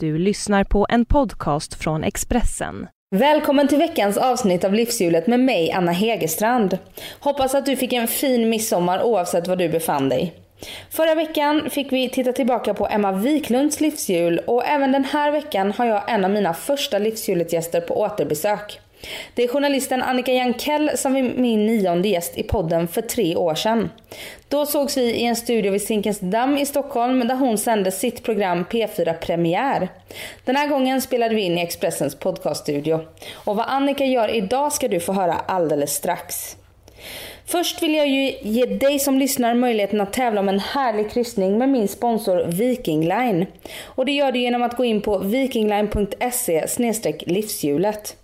Du lyssnar på en podcast från Expressen. Välkommen till veckans avsnitt av Livshjulet med mig, Anna Hegerstrand. Hoppas att du fick en fin midsommar oavsett var du befann dig. Förra veckan fick vi titta tillbaka på Emma Wiklunds livshjul och även den här veckan har jag en av mina första livshjulet-gäster på återbesök. Det är journalisten Annika Jankell som är min nionde gäst i podden för tre år sedan. Då sågs vi i en studio vid Zinkensdamm i Stockholm där hon sände sitt program P4 Premiär. Den här gången spelade vi in i Expressens podcaststudio. Och vad Annika gör idag ska du få höra alldeles strax. Först vill jag ju ge dig som lyssnar möjligheten att tävla om en härlig kryssning med min sponsor Viking Line. Och det gör du genom att gå in på vikingline.se livshjulet.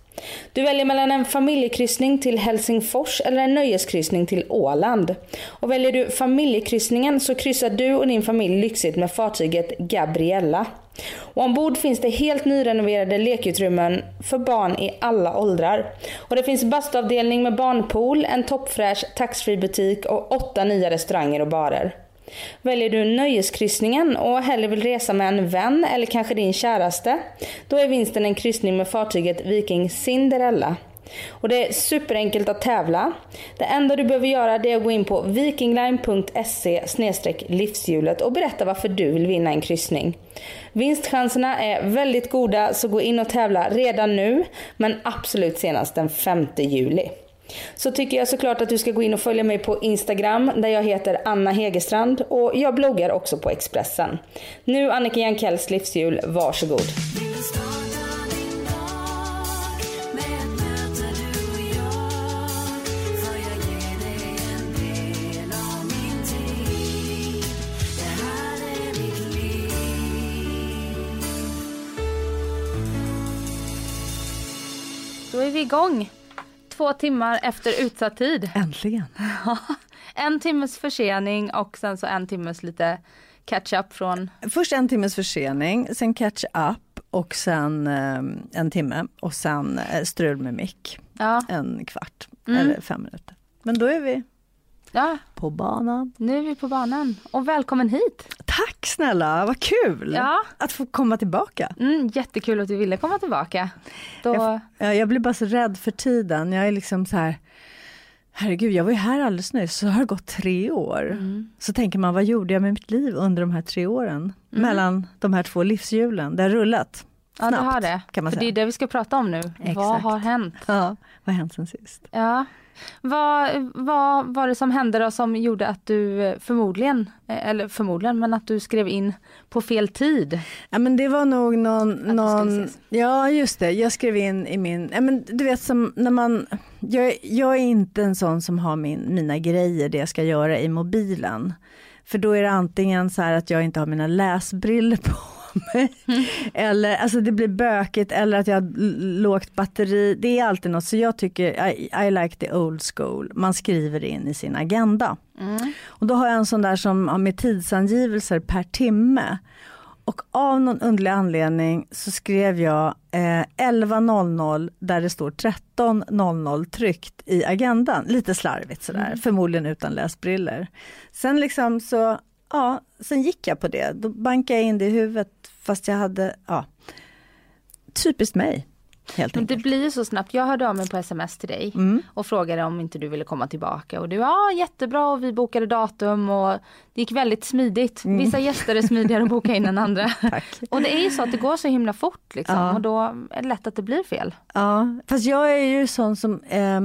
Du väljer mellan en familjekryssning till Helsingfors eller en nöjeskryssning till Åland. Och väljer du familjekryssningen så kryssar du och din familj lyxigt med fartyget Gabriella. Och ombord finns det helt nyrenoverade lekutrymmen för barn i alla åldrar. Och det finns bastuavdelning med barnpool, en toppfräsch taxfree-butik och åtta nya restauranger och barer. Väljer du nöjeskryssningen och hellre vill resa med en vän eller kanske din käraste, då är vinsten en kryssning med fartyget Viking Cinderella. Och det är superenkelt att tävla. Det enda du behöver göra är att gå in på vikingline.se livshjulet och berätta varför du vill vinna en kryssning. Vinstchanserna är väldigt goda så gå in och tävla redan nu men absolut senast den 5 juli. Så tycker jag såklart att du ska gå in och följa mig på Instagram där jag heter Anna Hegerstrand och jag bloggar också på Expressen. Nu Annika Jankells livsjul, varsågod. Då är vi igång. Två timmar efter utsatt tid. Äntligen. en timmes försening och sen så en timmes lite catch up från... Först en timmes försening, sen catch up och sen eh, en timme och sen eh, strul med mick. Ja. En kvart mm. eller fem minuter. Men då är vi Ja. På banan. Nu är vi på banan. Och välkommen hit! Tack snälla, vad kul ja. att få komma tillbaka. Mm, jättekul att du ville komma tillbaka. Då... Jag, jag blir bara så rädd för tiden. Jag är liksom så här, herregud, jag var ju här alldeles nyss, så har det gått tre år. Mm. Så tänker man, vad gjorde jag med mitt liv under de här tre åren? Mm. Mellan de här två livshjulen, det har rullat. Snabbt, ja, det har det. Kan man säga. För det är det vi ska prata om nu. Exakt. Vad har hänt? Ja, vad har hänt sen sist? Ja. Vad, vad var det som hände då som gjorde att du förmodligen, eller förmodligen, men att du skrev in på fel tid? Ja men det var nog någon, någon ja just det, jag skrev in i min, ja men du vet som när man, jag, jag är inte en sån som har min, mina grejer, det jag ska göra i mobilen. För då är det antingen så här att jag inte har mina läsbriller på mig. Mm. Eller alltså det blir bökigt eller att jag har lågt batteri. Det är alltid något. Så jag tycker I, I like the old school. Man skriver in i sin agenda. Mm. Och då har jag en sån där som har med tidsangivelser per timme. Och av någon underlig anledning så skrev jag eh, 11.00 där det står 13.00 tryckt i agendan. Lite slarvigt sådär, mm. förmodligen utan läsbriller. Sen liksom så, ja, sen gick jag på det. Då bankade jag in det i huvudet fast jag hade, ja, typiskt mig. Helt Men det blir ju så snabbt. Jag hörde av mig på sms till dig mm. och frågade om inte du ville komma tillbaka och du ja jättebra och vi bokade datum och det gick väldigt smidigt. Mm. Vissa gäster är smidigare att boka in än andra. och det är ju så att det går så himla fort liksom ja. och då är det lätt att det blir fel. Ja, fast jag är ju sån som eh,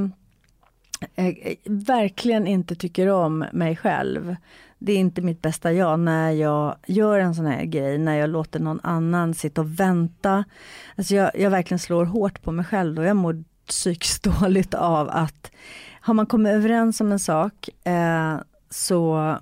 eh, verkligen inte tycker om mig själv det är inte mitt bästa jag när jag gör en sån här grej, när jag låter någon annan sitta och vänta. Alltså jag, jag verkligen slår hårt på mig själv och jag mår psykiskt dåligt av att har man kommit överens om en sak eh, så,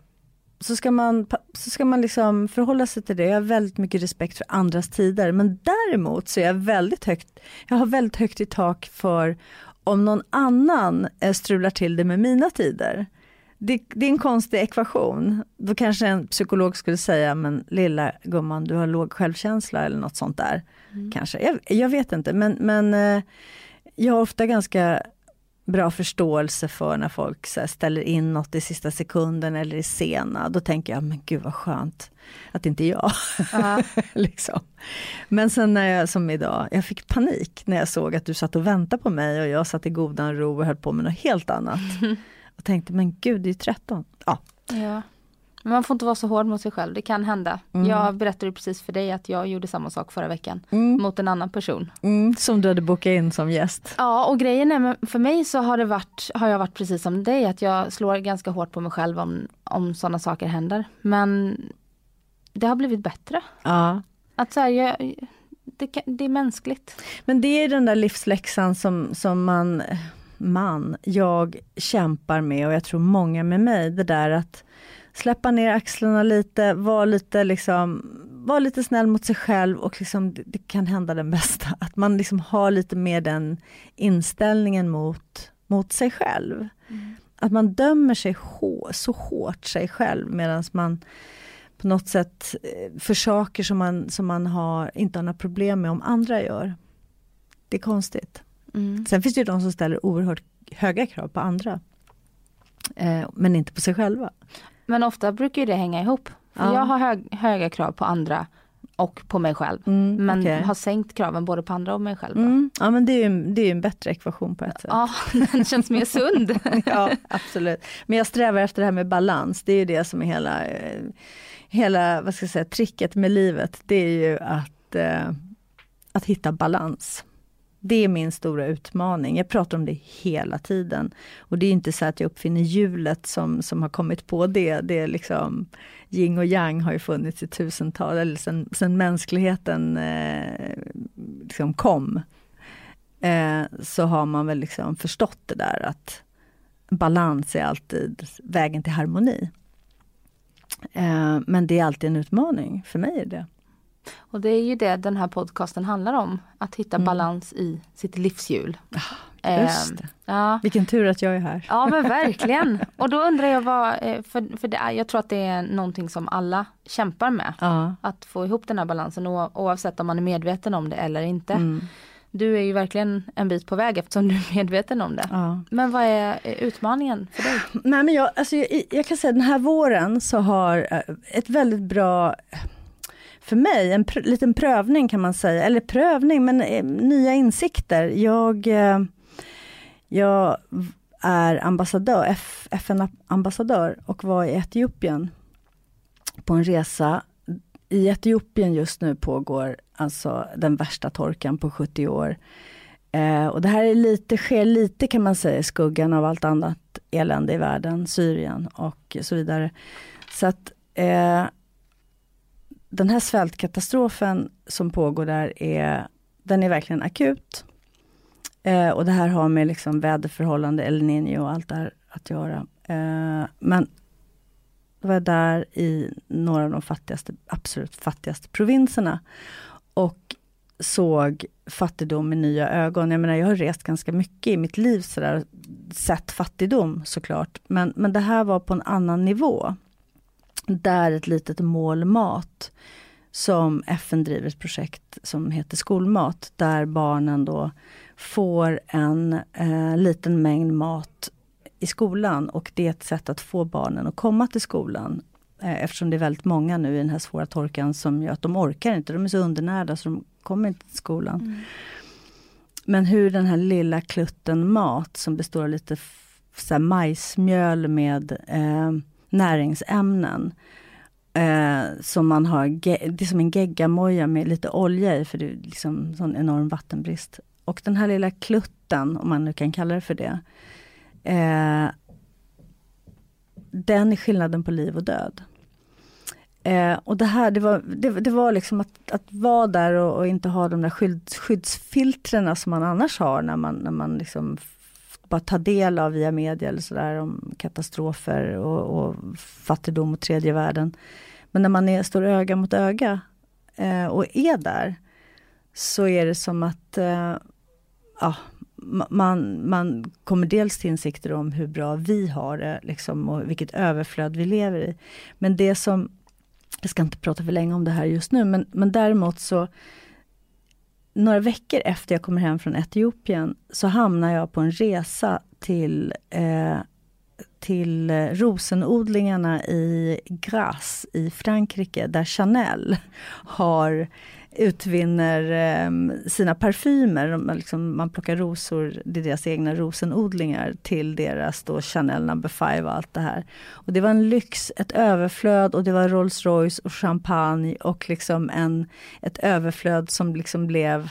så ska man, så ska man liksom förhålla sig till det. Jag har väldigt mycket respekt för andras tider men däremot så är jag väldigt högt, jag har väldigt högt i tak för om någon annan eh, strular till det med mina tider det, det, är en konstig ekvation. Då kanske en psykolog skulle säga, men lilla gumman, du har låg självkänsla eller något sånt där. Mm. Kanske, jag, jag, vet inte, men, men eh, jag har ofta ganska bra förståelse för när folk ställer in något i sista sekunden eller i sena. Då tänker jag, men gud vad skönt att inte jag. Uh. liksom. Men sen när jag, som idag, jag fick panik när jag såg att du satt och väntade på mig och jag satt i godan ro och höll på med något helt annat. Och tänkte, men gud det är 13. Ja. ja. Men man får inte vara så hård mot sig själv, det kan hända. Mm. Jag berättade precis för dig att jag gjorde samma sak förra veckan mm. mot en annan person. Mm, som du hade bokat in som gäst. Ja och grejen är, för mig så har, det varit, har jag varit precis som dig, att jag slår ganska hårt på mig själv om, om sådana saker händer. Men det har blivit bättre. Ja. Att så här, jag, det, det, är mänskligt. Men det är den där livsläxan som, som man, man, jag kämpar med och jag tror många med mig. Det där att släppa ner axlarna lite, vara lite, liksom, var lite snäll mot sig själv och liksom, det, det, kan hända den bästa. Att man liksom har lite mer den inställningen mot, mot sig själv. Mm. Att man dömer sig hår, så hårt sig själv medan man på något sätt eh, för saker som man, som man har, inte har några problem med om andra gör. Det är konstigt. Mm. Sen finns det ju de som ställer oerhört höga krav på andra. Eh, men inte på sig själva. Men ofta brukar det hänga ihop. För ja. Jag har hög, höga krav på andra och på mig själv. Mm, men okay. har sänkt kraven både på andra och mig själv. Mm. Ja men det är ju det är en bättre ekvation på ett sätt. Ja, den känns mer sund. ja absolut. Men jag strävar efter det här med balans, det är ju det som är hela, eh, hela vad ska jag säga, tricket med livet. Det är ju att, eh, att hitta balans. Det är min stora utmaning. Jag pratar om det hela tiden. Och det är inte så att jag uppfinner hjulet som, som har kommit på det. Det är liksom yin och yang har ju funnits i tusental, eller sen, sen mänskligheten eh, liksom kom. Eh, så har man väl liksom förstått det där att balans är alltid vägen till harmoni. Eh, men det är alltid en utmaning, för mig är det. Och det är ju det den här podcasten handlar om. Att hitta mm. balans i sitt livshjul. Ah, just det. ja. Vilken tur att jag är här. Ja men verkligen. Och då undrar jag vad, eh, för, för det är, jag tror att det är någonting som alla kämpar med. Ja. Att få ihop den här balansen oavsett om man är medveten om det eller inte. Mm. Du är ju verkligen en bit på väg eftersom du är medveten om det. Ja. Men vad är utmaningen för dig? Nej, men jag, alltså, jag, jag kan säga den här våren så har eh, ett väldigt bra för mig, en pr liten prövning kan man säga, eller prövning, men eh, nya insikter. Jag, eh, jag är ambassadör, FN-ambassadör och var i Etiopien på en resa. I Etiopien just nu pågår alltså den värsta torkan på 70 år. Eh, och det här är lite, sker lite kan man säga i skuggan av allt annat elände i världen, Syrien och så vidare. Så att eh, den här svältkatastrofen som pågår där är, den är verkligen akut. Eh, och det här har med liksom väderförhållande, El Niño och allt det här att göra. Eh, men då var jag där i några av de fattigaste, absolut fattigaste provinserna. Och såg fattigdom med nya ögon. Jag menar, jag har rest ganska mycket i mitt liv, sådär, sett fattigdom såklart. Men, men det här var på en annan nivå där ett litet mål mat som FN driver ett projekt som heter Skolmat, där barnen då får en eh, liten mängd mat i skolan och det är ett sätt att få barnen att komma till skolan. Eh, eftersom det är väldigt många nu i den här svåra torkan som gör att de orkar inte, de är så undernärda så de kommer inte till skolan. Mm. Men hur den här lilla klutten mat som består av lite så majsmjöl med eh, näringsämnen. Eh, som man har, det är som en geggamoja med lite olja i för det är liksom sån enorm vattenbrist. Och den här lilla klutten, om man nu kan kalla det för det. Eh, den är skillnaden på liv och död. Eh, och det här, det var, det, det var liksom att, att vara där och, och, inte ha de där skydds, skyddsfiltren som man annars har när man, när man liksom bara ta del av via media eller sådär om katastrofer och, och, fattigdom och tredje världen. Men när man är, står öga mot öga eh, och är där så är det som att eh, ja, man, man kommer dels till insikter om hur bra vi har det liksom, och vilket överflöd vi lever i. Men det som, jag ska inte prata för länge om det här just nu, men, men däremot så några veckor efter jag kommer hem från Etiopien så hamnar jag på en resa till, eh, till rosenodlingarna i Grasse i Frankrike, där Chanel har utvinner eh, sina parfymer. Man, liksom, man plockar rosor, det är deras egna rosenodlingar till deras då Chanel number five och allt det här. Och det var en lyx, ett överflöd och det var Rolls Royce och champagne och liksom en, ett överflöd som liksom blev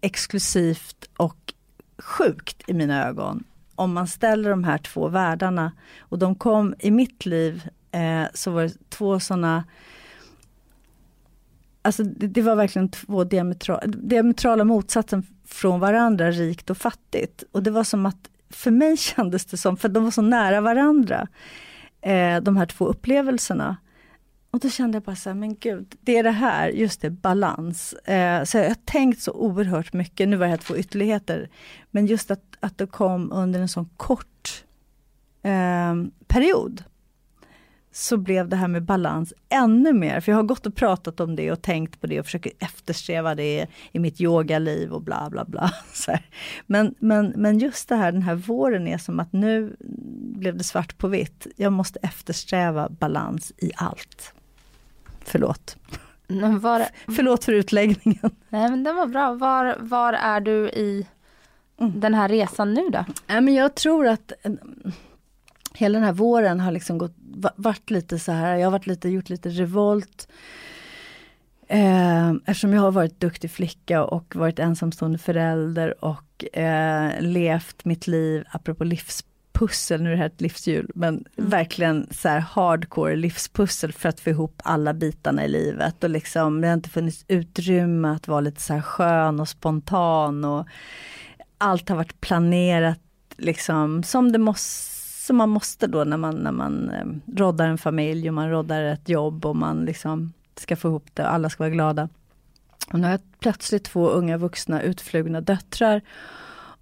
exklusivt och sjukt i mina ögon. Om man ställer de här två världarna och de kom i mitt liv eh, så var det två sådana Alltså det, det, var verkligen två diametra, diametrala motsatsen från varandra, rikt och fattigt. Och det var som att, för mig kändes det som, för de var så nära varandra, eh, de här två upplevelserna. Och då kände jag bara så här, men gud, det är det här, just det, balans. Eh, så jag har tänkt så oerhört mycket, nu var det här två ytterligheter, men just att, att det kom under en sån kort eh, period så blev det här med balans ännu mer, för jag har gått och pratat om det och tänkt på det och försöker eftersträva det i mitt yogaliv och bla bla bla. Men, men, men just det här, den här våren är som att nu blev det svart på vitt. Jag måste eftersträva balans i allt. Förlåt. Var... Förlåt för utläggningen. Nej men den var bra. Var, var är du i mm. den här resan nu då? Nej, men jag tror att hela den här våren har liksom gått, varit lite så här, jag har varit lite, gjort lite revolt. Eh, eftersom jag har varit duktig flicka och varit ensamstående förälder och eh, levt mitt liv, apropå livspussel, nu är det här ett livshjul, men mm. verkligen så här hardcore livspussel för att få ihop alla bitarna i livet. Och liksom, det har inte funnits utrymme att vara lite så här skön och spontan och allt har varit planerat liksom som det måste som man måste då när man, när man eh, roddar en familj och man roddar ett jobb och man liksom ska få ihop det och alla ska vara glada. Och nu har jag plötsligt två unga vuxna utflugna döttrar.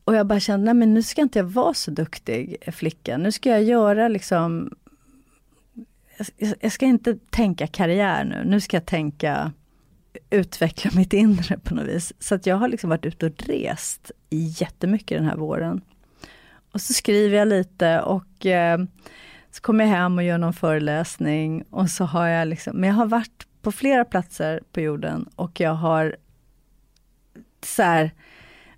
Och jag bara kände, nej men nu ska inte jag vara så duktig eh, flicka. Nu ska jag göra liksom jag, jag ska inte tänka karriär nu, nu ska jag tänka utveckla mitt inre på något vis. Så att jag har liksom varit ute och rest jättemycket den här våren. Och så skriver jag lite och eh, så kommer jag hem och gör någon föreläsning och så har jag liksom, men jag har varit på flera platser på jorden och jag har så här,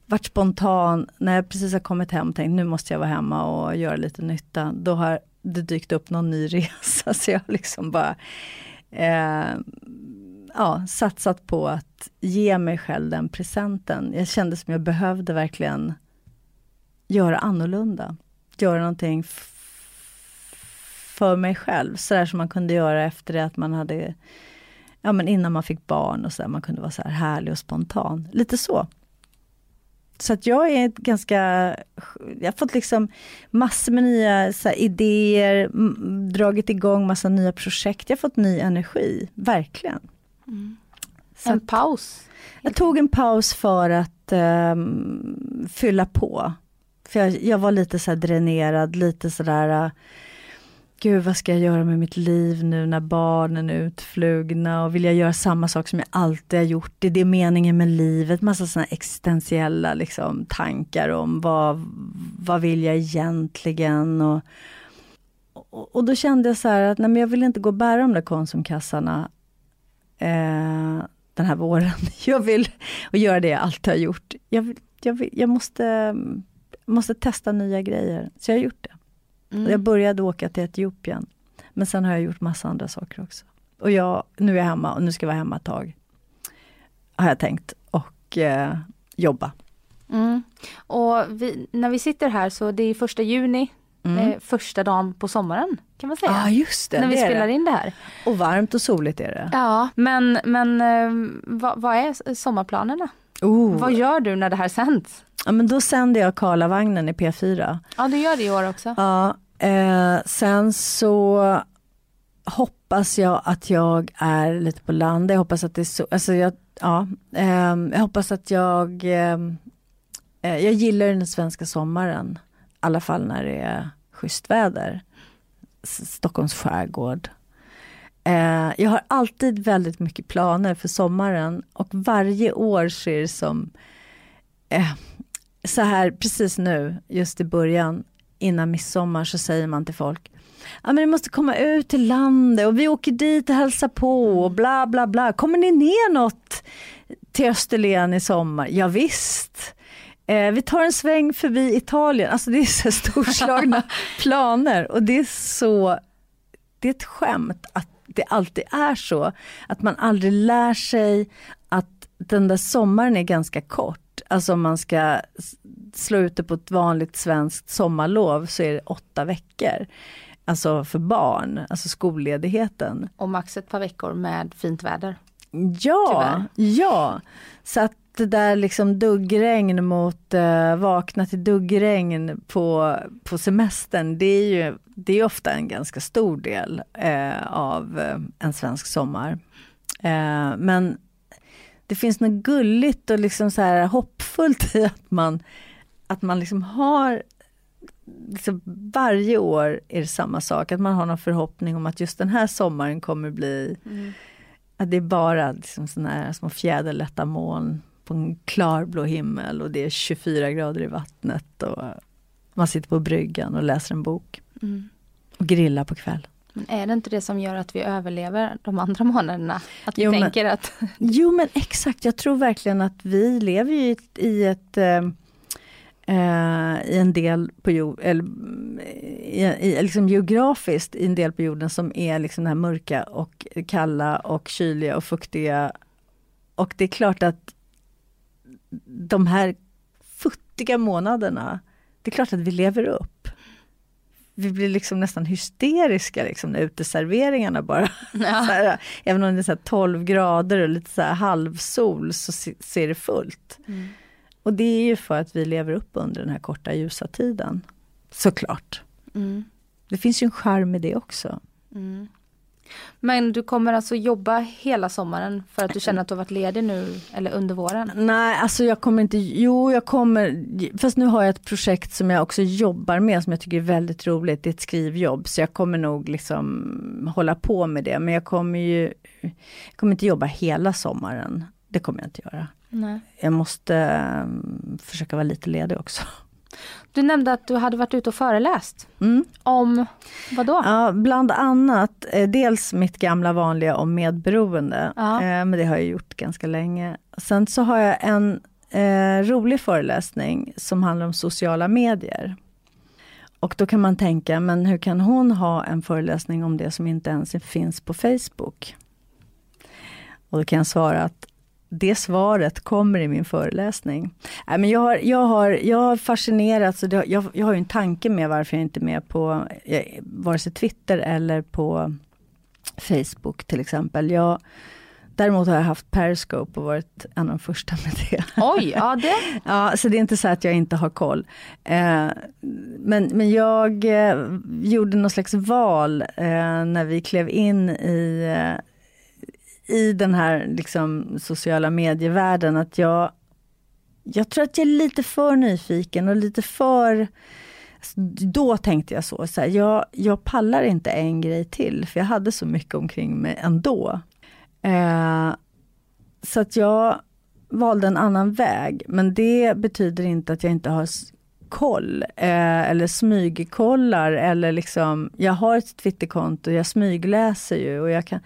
varit spontan, när jag precis har kommit hem och tänkt nu måste jag vara hemma och göra lite nytta, då har det dykt upp någon ny resa, så jag har liksom bara eh, ja, satsat på att ge mig själv den presenten. Jag kände som jag behövde verkligen göra annorlunda. Göra någonting för mig själv, sådär som man kunde göra efter det att man hade, ja men innan man fick barn och så man kunde vara så här härlig och spontan. Lite så. Så att jag är ganska, jag har fått liksom massor med nya idéer, dragit igång massa nya projekt. Jag har fått ny energi, verkligen. Mm. en paus? Jag tog en paus för att um, fylla på. För jag, jag var lite så dränerad, lite sådär äh, Gud, vad ska jag göra med mitt liv nu när barnen är utflugna och vill jag göra samma sak som jag alltid har gjort? Är det meningen med livet? Massa sådana existentiella liksom, tankar om vad, vad vill jag egentligen? Och, och, och då kände jag så att nej, men jag vill inte gå och bära de där Konsumkassarna eh, den här våren. Jag vill och göra det jag alltid har gjort. Jag, jag, jag måste mm, måste testa nya grejer. Så jag har gjort det. Mm. Jag började åka till Etiopien. Men sen har jag gjort massa andra saker också. Och jag, nu är jag hemma och nu ska jag vara hemma ett tag. Har jag tänkt. Och eh, jobba. Mm. Och vi, när vi sitter här så det är första juni. Mm. Eh, första dagen på sommaren kan man säga. Ja ah, just det. När vi spelar det. in det här. Och varmt och soligt är det. Ja men, men eh, vad, vad är sommarplanerna? Oh. Vad gör du när det här sänds? Ja, men då sänder jag Karlavagnen i P4. Ja, du gör det i år också. Ja, eh, sen så hoppas jag att jag är lite på land. Jag hoppas att det är så, alltså jag, ja, eh, jag hoppas att jag, eh, jag gillar den svenska sommaren. I alla fall när det är schysst väder. Stockholms skärgård. Eh, jag har alltid väldigt mycket planer för sommaren och varje år ser det som eh, så här precis nu, just i början, innan midsommar så säger man till folk Ja, men ni måste komma ut till landet och vi åker dit och hälsar på och bla bla bla. Kommer ni ner något till Österlen i sommar? Ja, visst. Eh, vi tar en sväng förbi Italien. Alltså det är så storslagna planer och det är så, det är ett skämt att det alltid är så. Att man aldrig lär sig att den där sommaren är ganska kort. Alltså om man ska slå ut det på ett vanligt svenskt sommarlov så är det åtta veckor. Alltså för barn, alltså skolledigheten. Och max ett par veckor med fint väder. Ja, Tyvärr. ja. Så att det där liksom duggregn mot uh, vakna till duggregn på, på semestern, det är ju det är ofta en ganska stor del uh, av uh, en svensk sommar. men det finns något gulligt och liksom så här hoppfullt i att man, att man liksom har liksom varje år är det samma sak, att man har någon förhoppning om att just den här sommaren kommer bli mm. att det är bara liksom såna här små fjäderlätta moln på en klarblå himmel och det är 24 grader i vattnet och man sitter på bryggan och läser en bok. Mm. Och grillar på kvällen. Men är det inte det som gör att vi överlever de andra månaderna? Att vi jo, tänker men, att... Jo men exakt, jag tror verkligen att vi lever i ett, i ett eh, eh, i en del på jorden, eller i, i, liksom geografiskt i en del på jorden som är liksom det här mörka och kalla och kyliga och fuktiga. Och det är klart att de här futtiga månaderna, det är klart att vi lever upp. Vi blir liksom nästan hysteriska liksom när uteserveringarna bara... Ja. här, även om det är så 12 grader och lite så halvsol så ser det fullt. Mm. Och det är ju för att vi lever upp under den här korta ljusa tiden. Såklart. Mm. Det finns ju en charm i det också. Mm. Men du kommer alltså jobba hela sommaren för att du känner att du har varit ledig nu eller under våren? Nej, alltså jag kommer inte, jo jag kommer, fast nu har jag ett projekt som jag också jobbar med som jag tycker är väldigt roligt, det är ett skrivjobb så jag kommer nog liksom hålla på med det men jag kommer ju, jag kommer inte jobba hela sommaren. Det kommer jag inte göra. Nej. Jag måste um, försöka vara lite ledig också. Du nämnde att du hade varit ute och föreläst. Mm. Om vad då? Ja, bland annat eh, dels mitt gamla vanliga om medberoende. Ja. Eh, men det har jag gjort ganska länge. Sen så har jag en eh, rolig föreläsning som handlar om sociala medier. Och då kan man tänka, men hur kan hon ha en föreläsning om det som inte ens finns på Facebook? Och då kan jag svara att det svaret kommer i min föreläsning. Äh, men jag, har, jag, har, jag har fascinerats, och jag, jag har en tanke med varför jag inte är med på eh, vare sig Twitter eller på Facebook till exempel. Jag, däremot har jag haft Periscope och varit en av de första med det. Oj, ja det. ja, så det är inte så att jag inte har koll. Eh, men, men jag eh, gjorde något slags val eh, när vi klev in i eh, i den här liksom, sociala medievärlden att jag, jag tror att jag är lite för nyfiken och lite för alltså, då tänkte jag så, så här, jag, jag pallar inte en grej till, för jag hade så mycket omkring mig ändå. Eh, så att jag valde en annan väg, men det betyder inte att jag inte har koll, eh, eller smygkollar, eller liksom, jag har ett Twitterkonto, jag smygläser ju och jag kan,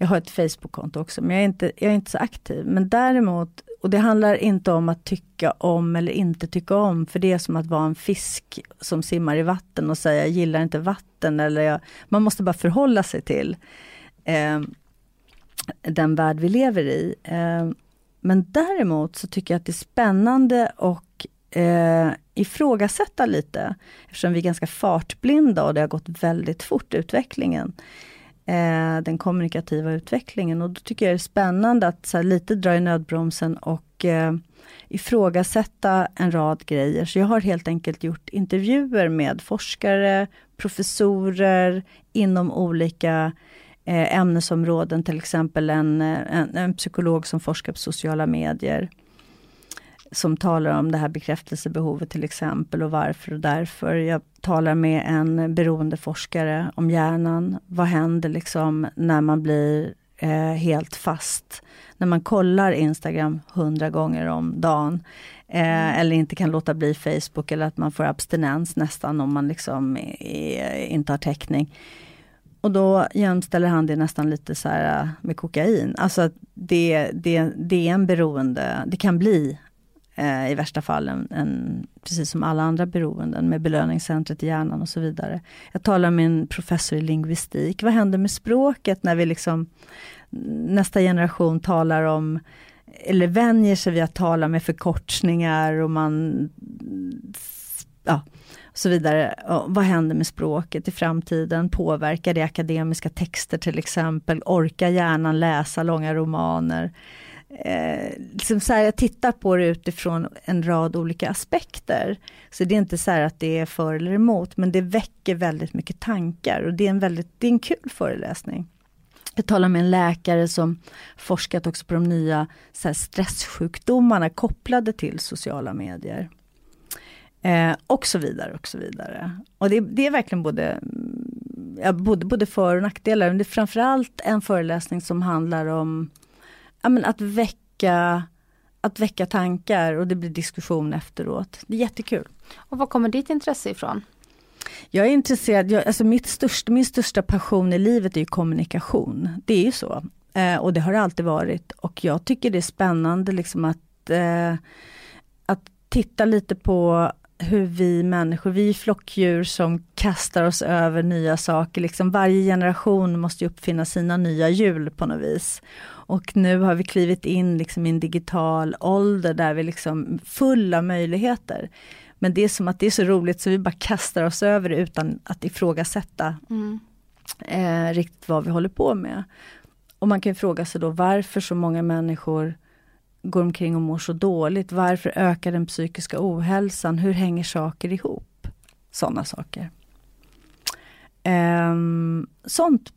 jag har ett Facebook-konto också, men jag är, inte, jag är inte så aktiv. Men däremot, och det handlar inte om att tycka om eller inte tycka om, för det är som att vara en fisk som simmar i vatten och säga jag gillar inte vatten, eller jag, man måste bara förhålla sig till eh, den värld vi lever i. Eh, men däremot så tycker jag att det är spännande och eh, ifrågasätta lite, eftersom vi är ganska fartblinda och det har gått väldigt fort utvecklingen eh, den kommunikativa utvecklingen. Och då tycker jag det är spännande att så här, lite dra i nödbromsen och eh, ifrågasätta en rad grejer. Så jag har helt enkelt gjort intervjuer med forskare, professorer inom olika eh, ämnesområden, till exempel en, eh, en, en psykolog som forskar på sociala medier som talar om det här bekräftelsebehovet till exempel och varför och därför. Jag talar med en beroendeforskare om hjärnan. Vad händer liksom när man blir eh, helt fast. När man kollar Instagram hundra gånger om dagen. Eh, mm. Eller inte kan låta bli Facebook eller att man får abstinens nästan om man liksom är, inte har täckning. Och då jämställer han det nästan lite så här med kokain. Alltså det, det, det är en beroende, det kan bli eh, i värsta fall, en, en, precis som alla andra beroenden med belöningscentret i hjärnan och så vidare. Jag talar med en professor i lingvistik. Vad händer med språket när vi liksom nästa generation talar om eller vänjer sig vid att tala med förkortningar och man ja, och så vidare. Och vad händer med språket i framtiden? Påverkar det akademiska texter till exempel? Orkar hjärnan läsa långa romaner? Eh, liksom så här, jag tittar på det utifrån en rad olika aspekter. Så det är inte så att det är för eller emot, men det väcker väldigt mycket tankar och det är en väldigt, det är en kul föreläsning. Jag talade med en läkare som forskat också på de nya så här, stresssjukdomarna kopplade till sociala medier. Eh, och så vidare och så vidare. Och det, det är verkligen både, ja, både, både för och nackdelar. Men det är framförallt en föreläsning som handlar om ja, men att väcka att väcka tankar och det blir diskussion efteråt. Det är jättekul. Och var kommer ditt intresse ifrån? Jag är intresserad, jag, alltså mitt största, min största passion i livet är kommunikation. Det är ju så. Eh, och det har det alltid varit. Och jag tycker det är spännande liksom att, eh, att titta lite på hur vi människor, vi är flockdjur som kastar oss över nya saker. Liksom varje generation måste uppfinna sina nya hjul på något vis. Och nu har vi klivit in liksom i en digital ålder där vi liksom full av möjligheter. Men det är som att det är så roligt så vi bara kastar oss över det utan att ifrågasätta mm. eh, riktigt vad vi håller på med. Och man kan fråga sig då varför så många människor går omkring och mår så dåligt. Varför ökar den psykiska ohälsan? Hur hänger saker ihop? Sådana saker. Um, sånt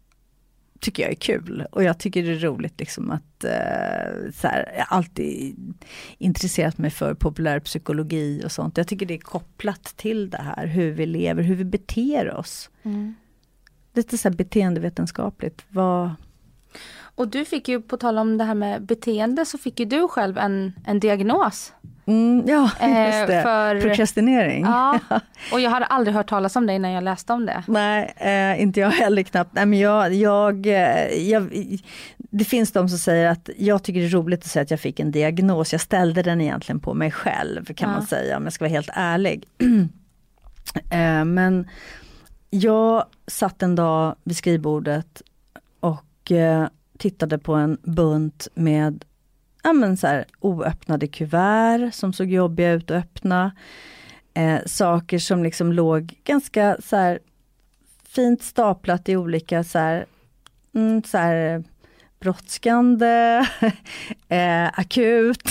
tycker jag är kul och jag tycker det är roligt liksom att uh, så här, jag har alltid intresserat mig för populärpsykologi och sånt. Jag tycker det är kopplat till det här hur vi lever, hur vi beter oss. Mm. Lite så här beteendevetenskapligt. Vad, och du fick ju, på tal om det här med beteende, så fick ju du själv en, en diagnos. Mm, ja, eh, just det. För, Prokrastinering. Ja, och jag hade aldrig hört talas om det innan jag läste om det. Nej, eh, inte jag heller knappt. Nej, men jag, jag, eh, jag, det finns de som säger att jag tycker det är roligt att säga att jag fick en diagnos. Jag ställde den egentligen på mig själv kan ja. man säga om jag ska vara helt ärlig. eh, men jag satt en dag vid skrivbordet och eh, tittade på en bunt med ja, men så här, oöppnade kuvert som såg jobbiga ut att öppna. Eh, saker som liksom låg ganska så här, fint staplat i olika så här, mm, så här brådskande, eh, akut.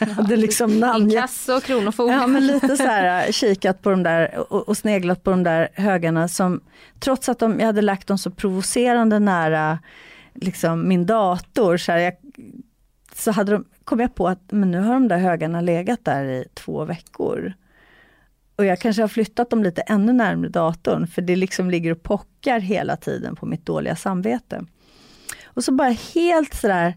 Ja, det liksom namn... Inkasso, kronofogd. Ja men lite så här kikat på de där och, och, sneglat på de där högarna som trots att de, jag hade lagt dem så provocerande nära liksom min dator så, här, jag, så hade de, kom jag på att men nu har de där högarna legat där i två veckor. Och jag kanske har flyttat dem lite ännu närmare datorn för det liksom ligger och pockar hela tiden på mitt dåliga samvete. Och så bara helt sådär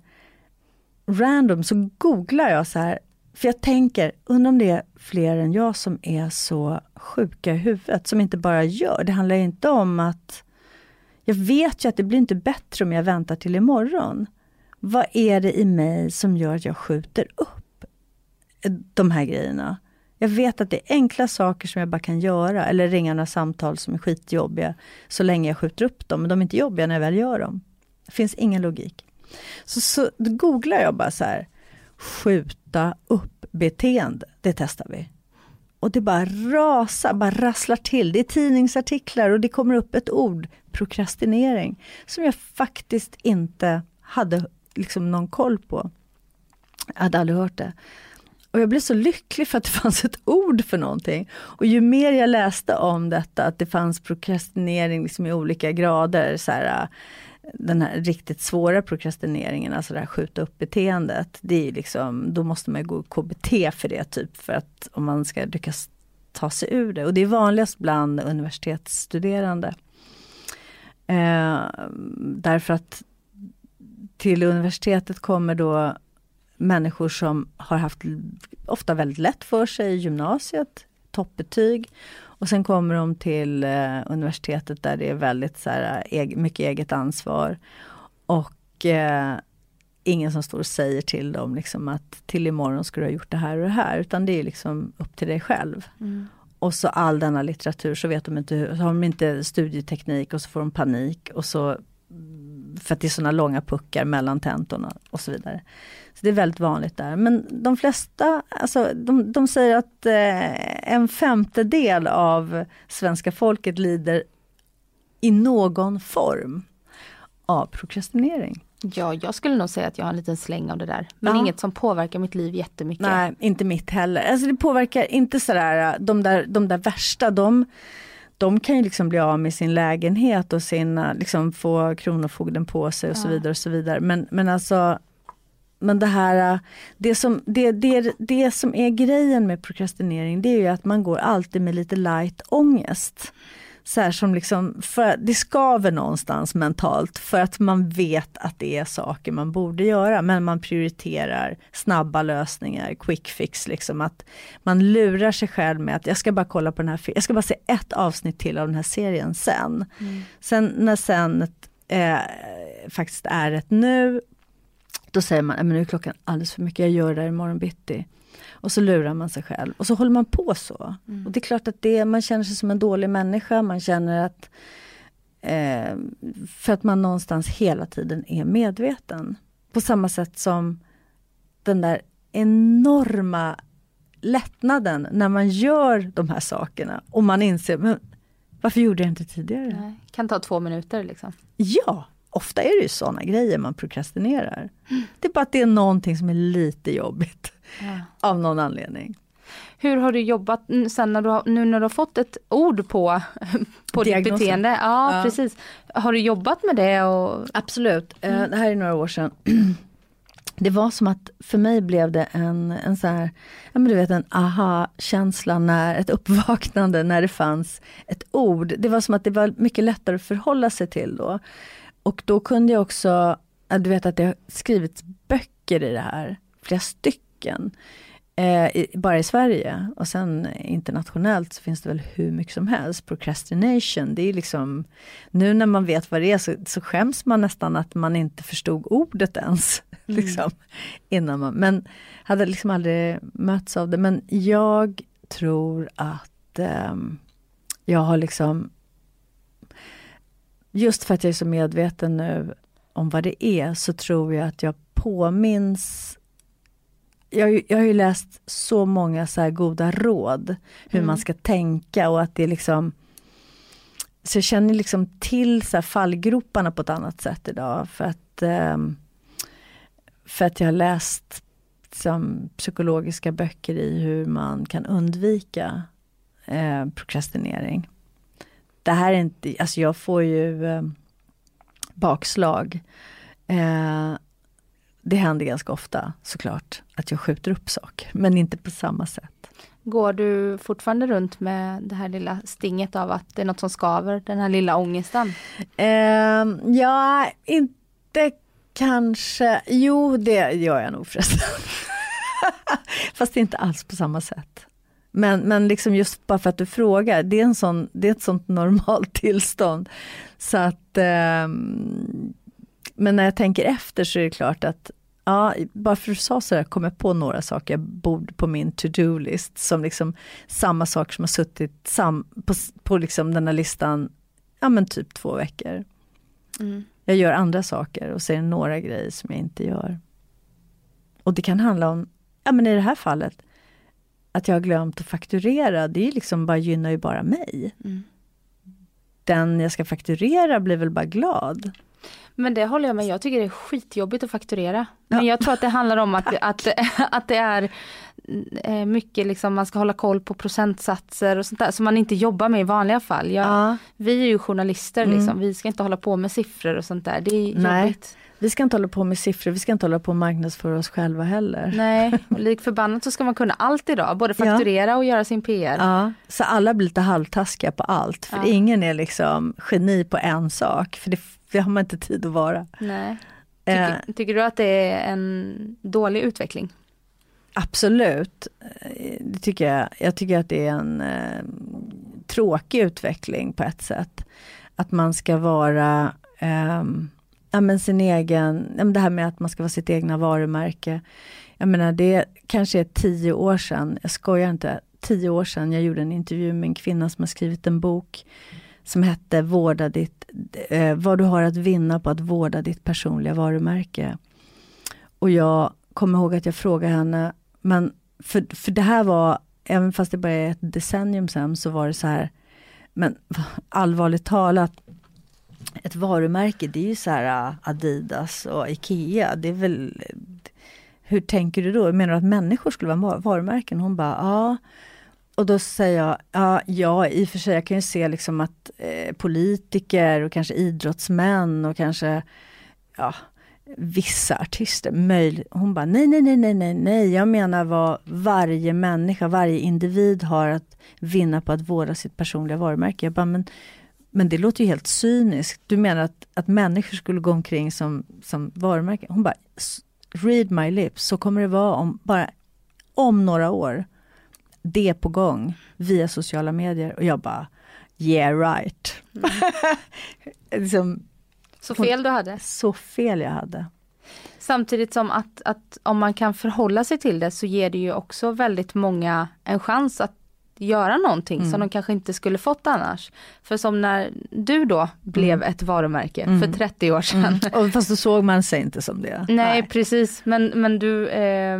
random så googlar jag så här, för jag tänker, undrar om det är fler än jag som är så sjuka i huvudet, som inte bara gör. Det handlar inte om att jag vet ju att det blir inte bättre om jag väntar till imorgon. Vad är det i mig som gör att jag skjuter upp de här grejerna? Jag vet att det är enkla saker som jag bara kan göra, eller ringa några samtal som är skitjobbiga, så länge jag skjuter upp dem, men de är inte jobbiga när jag väl gör dem. Det finns ingen logik. Så, så då googlar jag bara så här, skjuta upp beteende, det testar vi. Och det bara rasar, bara rasslar till. Det är tidningsartiklar och det kommer upp ett ord, prokrastinering, som jag faktiskt inte hade liksom någon koll på. Jag hade aldrig hört det. Och jag blev så lycklig för att det fanns ett ord för någonting. Och ju mer jag läste om detta, att det fanns prokrastinering liksom i olika grader, så här, den här riktigt svåra prokrastineringen, alltså det här skjuta upp beteendet, det är liksom, då måste man gå KBT för det typ för att om man ska lyckas ta sig ur det. Och det är vanligast bland universitetsstuderande. Eh, därför att till universitetet kommer då människor som har haft ofta väldigt lätt för sig i gymnasiet, toppbetyg. Och sen kommer de till eh, universitetet där det är väldigt så här, eg, mycket eget ansvar. Och eh, ingen som står och säger till dem liksom att till imorgon ska du ha gjort det här och det här. Utan det är liksom upp till dig själv. Mm. Och så all denna litteratur så vet de inte, så har de inte studieteknik och så får de panik och så för att det är sådana långa puckar mellan tentorna och så vidare. Så Det är väldigt vanligt där. Men de flesta, alltså, de, de säger att eh, en femtedel av svenska folket lider i någon form av prokrastinering. Ja, jag skulle nog säga att jag har en liten släng av det där. Men ja. inget som påverkar mitt liv jättemycket. Nej, inte mitt heller. Alltså det påverkar inte sådär, de där, de där värsta, de de kan ju liksom bli av med sin lägenhet och sina, liksom få Kronofogden på sig och ja. så vidare. och så vidare. Men, men alltså men det här, det som, det, det, det som är grejen med prokrastinering det är ju att man går alltid med lite light ångest så här som liksom, för, det skaver någonstans mentalt för att man vet att det är saker man borde göra men man prioriterar snabba lösningar, quick fix liksom att man lurar sig själv med att jag ska bara kolla på den här, jag ska bara se ett avsnitt till av den här serien sen. Mm. Sen när sen eh, faktiskt är ett nu, då säger man, men nu är klockan alldeles för mycket, jag gör det här imorgon bitti. Och så lurar man sig själv och så håller man på så. Mm. Och det är klart att det, man känner sig som en dålig människa, man känner att eh, för att man någonstans hela tiden är medveten. På samma sätt som den där enorma lättnaden när man gör de här sakerna och man inser, men varför gjorde jag inte tidigare? Nej, kan ta två minuter liksom. Ja, ofta är det ju sådana grejer man prokrastinerar. Mm. Det är bara att det är någonting som är lite jobbigt. Ja. Av någon anledning. Hur har du jobbat sen när du har, nu när du har fått ett ord på, på ditt beteende? Ja, ja, precis. Har du jobbat med det? Och... Absolut, eh, mm. det här är några år sedan. Det var som att för mig blev det en, en så här, ja men du vet en aha-känsla när, ett uppvaknande när det fanns ett ord. Det var som att det var mycket lättare att förhålla sig till då. Och då kunde jag också, du vet att det har skrivits böcker i det här, flera stycken stycken. Eh, bara i Sverige och sen internationellt så finns det väl hur mycket som helst. Procrastination, det är liksom Nu när man vet vad det är så, så skäms man nästan att man inte förstod ordet ens. Mm. liksom, innan man, men hade liksom aldrig mötts av det. Men jag tror att eh, jag har liksom Just för att jag är så medveten nu om vad det är så tror jag att jag påminns jag, jag har ju läst så många så goda råd hur mm. man ska tänka och att det är liksom så jag känner liksom till så fallgroparna på ett annat sätt idag för att, um, för att jag har läst som psykologiska böcker i hur man kan undvika eh, prokrastinering. Det här är inte, alltså jag får ju eh, bakslag. Eh, det händer ganska ofta såklart att jag skjuter upp saker, men inte på samma sätt. Går du fortfarande runt med det här lilla stinget av att det är något som skaver, den här lilla ångesten? Uh, ja, inte kanske, jo det gör jag nog förresten. Fast inte alls på samma sätt. Men, men liksom just bara för att du frågar, det är, en sån, det är ett sånt normalt tillstånd. Så att um, men när jag tänker efter så är det klart att Ja, bara för att du sa sådär kom jag på några saker jag borde på min to-do-list som liksom samma saker som har suttit sam, på, på liksom den här listan, ja men typ två veckor. Mm. Jag gör andra saker och det några grejer som jag inte gör. Och det kan handla om, ja men i det här fallet, att jag har glömt att fakturera, det är liksom bara, gynnar ju bara mig. Mm. Den jag ska fakturera blir väl bara glad. Men det håller jag med Jag tycker det är skitjobbigt att fakturera. Men ja. jag tror att det handlar om att, att, att det är eh, mycket liksom, man ska hålla koll på procentsatser och sånt där som man inte jobbar med i vanliga fall. Jag, ja. Vi är ju journalister mm. liksom, vi ska inte hålla på med siffror och sånt där. Det är Nej. jobbigt. Vi ska inte hålla på med siffror, vi ska inte hålla på och marknadsföra oss själva heller. Nej, och lik förbannat så ska man kunna allt idag, både fakturera ja. och göra sin PR. Ja, så alla blir lite halvtaskiga på allt, för ingen är liksom geni på en sak. För det det har man inte tid att vara. Nej. Tycker, eh, tycker du att det är en dålig utveckling? Absolut, det tycker jag. Jag tycker att det är en eh, tråkig utveckling på ett sätt. Att man ska vara eh, ja, men sin egen, det här med att man ska vara sitt egna varumärke. Jag menar det kanske är tio år sedan, jag skojar inte, tio år sedan jag gjorde en intervju med en kvinna som har skrivit en bok som hette Vårda ditt, eh, Vad du har att vinna på att vårda ditt personliga varumärke. Och jag kommer ihåg att jag frågade henne, men för, för det här var, även fast det bara är ett decennium sedan, så var det så här, men allvarligt talat, ett varumärke det är ju så här eh, Adidas och Ikea. Det är väl, hur tänker du då? Menar du att människor skulle vara varumärken? Hon bara, ja. Och då säger jag, ja, ja i och för sig, jag kan ju se liksom att eh, politiker och kanske idrottsmän och kanske ja, vissa artister. Möjligt. Hon bara, nej, nej, nej, nej, nej, nej, jag menar vad varje människa, varje individ har att vinna på att vårda sitt personliga varumärke. Jag bara, men, men det låter ju helt cyniskt. Du menar att, att människor skulle gå omkring som, som varumärken? Hon bara, read my lips, så kommer det vara om bara om några år. Det är på gång via sociala medier och jag bara, yeah right. Mm. liksom, så fel du hade? Så fel jag hade. Samtidigt som att, att om man kan förhålla sig till det så ger det ju också väldigt många en chans att göra någonting mm. som de kanske inte skulle fått annars. För som när du då blev mm. ett varumärke mm. för 30 år sedan. Mm. Och fast då såg man sig inte som det. Nej, Nej. precis, men, men du eh,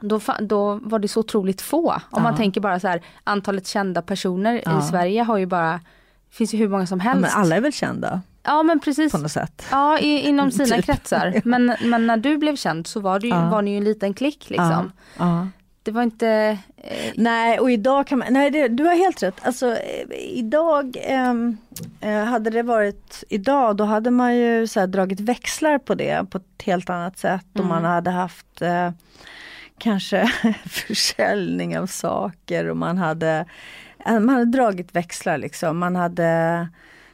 då, då var det så otroligt få. Om ja. man tänker bara så här, antalet kända personer ja. i Sverige har ju bara, finns ju hur många som helst. Ja, alla är väl kända? Ja men precis. På något sätt. Ja i, inom sina typ. kretsar. Men, men när du blev känd så var, det ju, var ni ju en liten klick liksom. Det var inte... Eh... Nej, och idag kan man... Nej, det, du har helt rätt. Alltså eh, idag ehm, eh, hade det varit idag, då hade man ju så här, dragit växlar på det på ett helt annat sätt. Mm. Och man hade haft eh, kanske försäljning av saker och man hade, eh, man hade dragit växlar liksom. Man hade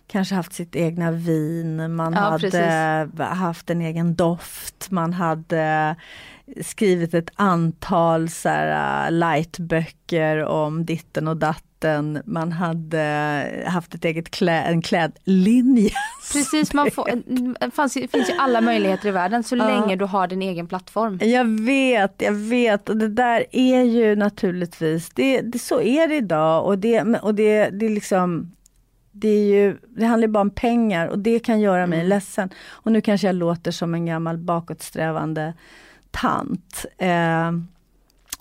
kanske haft sitt egna vin, man ja, hade precis. haft en egen doft, man hade skrivit ett antal så här, äh, lightböcker om ditten och datten. Man hade haft ett eget klä, en klädlinje. Precis, man får, det fanns, finns ju alla möjligheter i världen så ja. länge du har din egen plattform. Jag vet, jag vet och det där är ju naturligtvis, det, det så är det idag och det, och det, det är liksom det, är ju, det handlar bara om pengar och det kan göra mig mm. ledsen. Och nu kanske jag låter som en gammal bakåtsträvande tant. Eh,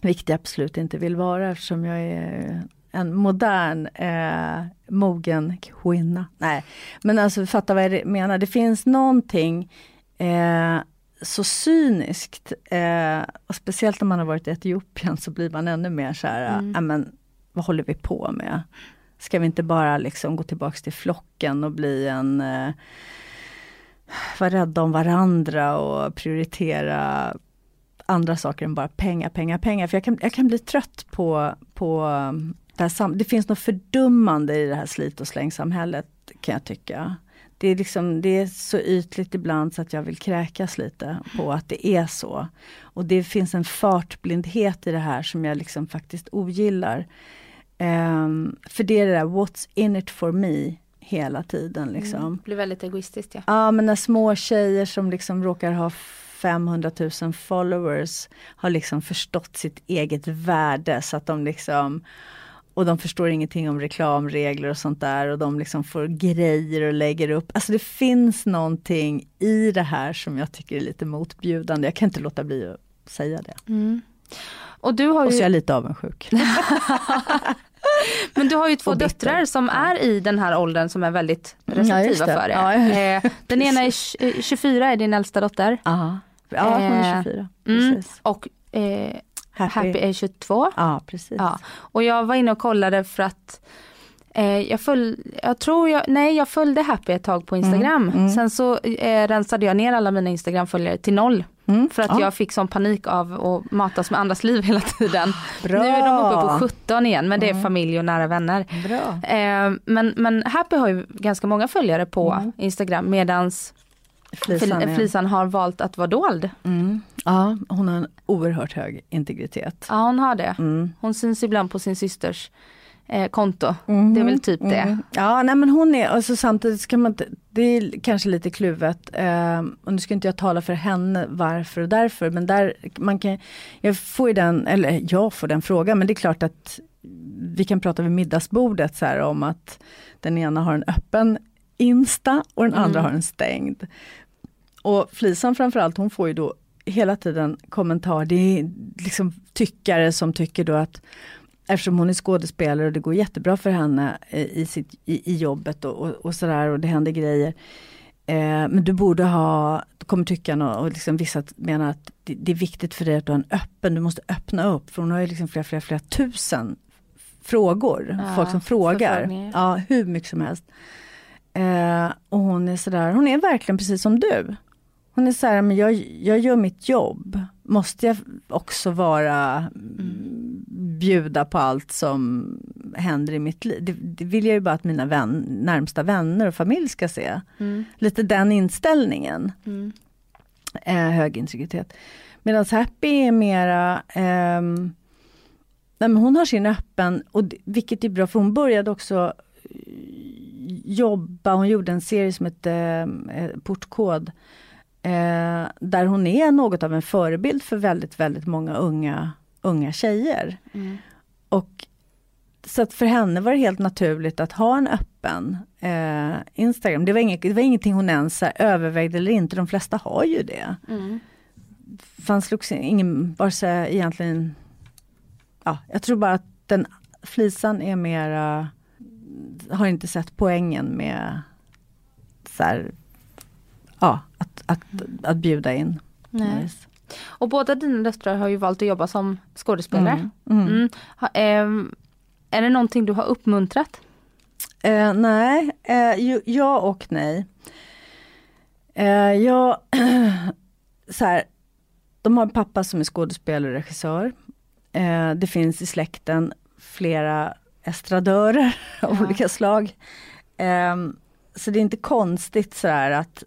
vilket jag absolut inte vill vara eftersom jag är en modern, eh, mogen kvinna. Nej, men alltså fatta vad jag menar. Det finns någonting eh, så cyniskt. Eh, och speciellt när man har varit i Etiopien så blir man ännu mer så här, mm. men vad håller vi på med? Ska vi inte bara liksom gå tillbaks till flocken och bli en eh, vara rädda om varandra och prioritera andra saker än bara pengar, pengar, pengar. För jag kan, jag kan bli trött på, på um, det här Det finns något fördummande i det här slit och slängsamhället kan jag tycka. Det är, liksom, det är så ytligt ibland så att jag vill kräkas lite på att det är så. Och det finns en fartblindhet i det här som jag liksom faktiskt ogillar. Um, för det är det där what's in it for me hela tiden. Liksom. Mm, blir väldigt egoistiskt ja. Ja men när små tjejer som liksom råkar ha 500 000 followers har liksom förstått sitt eget värde så att de liksom och de förstår ingenting om reklamregler och sånt där och de liksom får grejer och lägger upp. Alltså det finns någonting i det här som jag tycker är lite motbjudande. Jag kan inte låta bli att säga det. Mm. Och du har ju... Och så är jag lite avundsjuk. Men du har ju två döttrar som är i den här åldern som är väldigt receptiva ja, för det. Ja, eh, den ena är 24, är din äldsta dotter. Aha. Ja, hon är 24. Eh, mm, och eh, Happy. Happy är 22. Ja, precis. Ja. Och jag var inne och kollade för att eh, jag, föl, jag tror jag, nej jag följde Happy ett tag på Instagram. Mm, mm. Sen så eh, rensade jag ner alla mina Instagram-följare till noll. Mm, för att ja. jag fick sån panik av att matas med andras liv hela tiden. Bra. Nu är de uppe på 17 igen men det är mm. familj och nära vänner. Bra. Eh, men, men Happy har ju ganska många följare på mm. Instagram medans Flisan, är... Flisan har valt att vara dold. Mm. Ja, hon har en oerhört hög integritet. Ja, hon har det. Mm. Hon syns ibland på sin systers eh, konto. Mm. Det är väl typ det. Mm. Ja, nej men hon är, alltså samtidigt ska man det är kanske lite kluvet. Eh, och nu ska inte jag tala för henne varför och därför, men där man kan, jag får ju den, eller jag får den frågan, men det är klart att vi kan prata vid middagsbordet så här om att den ena har en öppen Insta och den andra mm. har en stängd. Och Flisan framförallt, hon får ju då hela tiden kommentar, det är liksom tyckare som tycker då att eftersom hon är skådespelare och det går jättebra för henne i, sitt, i, i jobbet och, och, och sådär och det händer grejer. Eh, men du borde ha, kommer tyckarna och liksom vissa menar att det, det, är viktigt för dig att du har en öppen, du måste öppna upp för hon har ju liksom flera, flera, flera tusen frågor. Ja, folk som frågar. Ja, hur mycket som helst. Eh, och hon är sådär, hon är verkligen precis som du. Hon är såhär, men jag, jag gör mitt jobb. Måste jag också vara mm. bjuda på allt som händer i mitt liv? Det, det vill jag ju bara att mina vän, närmsta vänner och familj ska se. Mm. Lite den inställningen. Mm. Eh, hög integritet. Medan Happy är mera eh, nej, men hon har sin öppen, och vilket är bra för hon började också jobba, hon gjorde en serie som hette eh, Portkod. Eh, där hon är något av en förebild för väldigt, väldigt många unga, unga tjejer. Mm. Och så att för henne var det helt naturligt att ha en öppen eh, Instagram. Det var, inget, det var ingenting hon ens övervägde eller inte, de flesta har ju det. Mm. fanns liksom ingen, vare sig egentligen, ja, jag tror bara att den flisan är mera har inte sett poängen med så här, ja, att, att, bjuda in. Nej. Och båda dina döttrar har ju valt att jobba som skådespelare. Mm. Mm. Mm. Ha, eh, är det någonting du har uppmuntrat? Eh, nej, eh, ja och nej. Eh, jag, så här, de har en pappa som är skådespelare och regissör. Eh, det finns i släkten flera estradörer ja. av olika slag. Um, så det är inte konstigt sådär att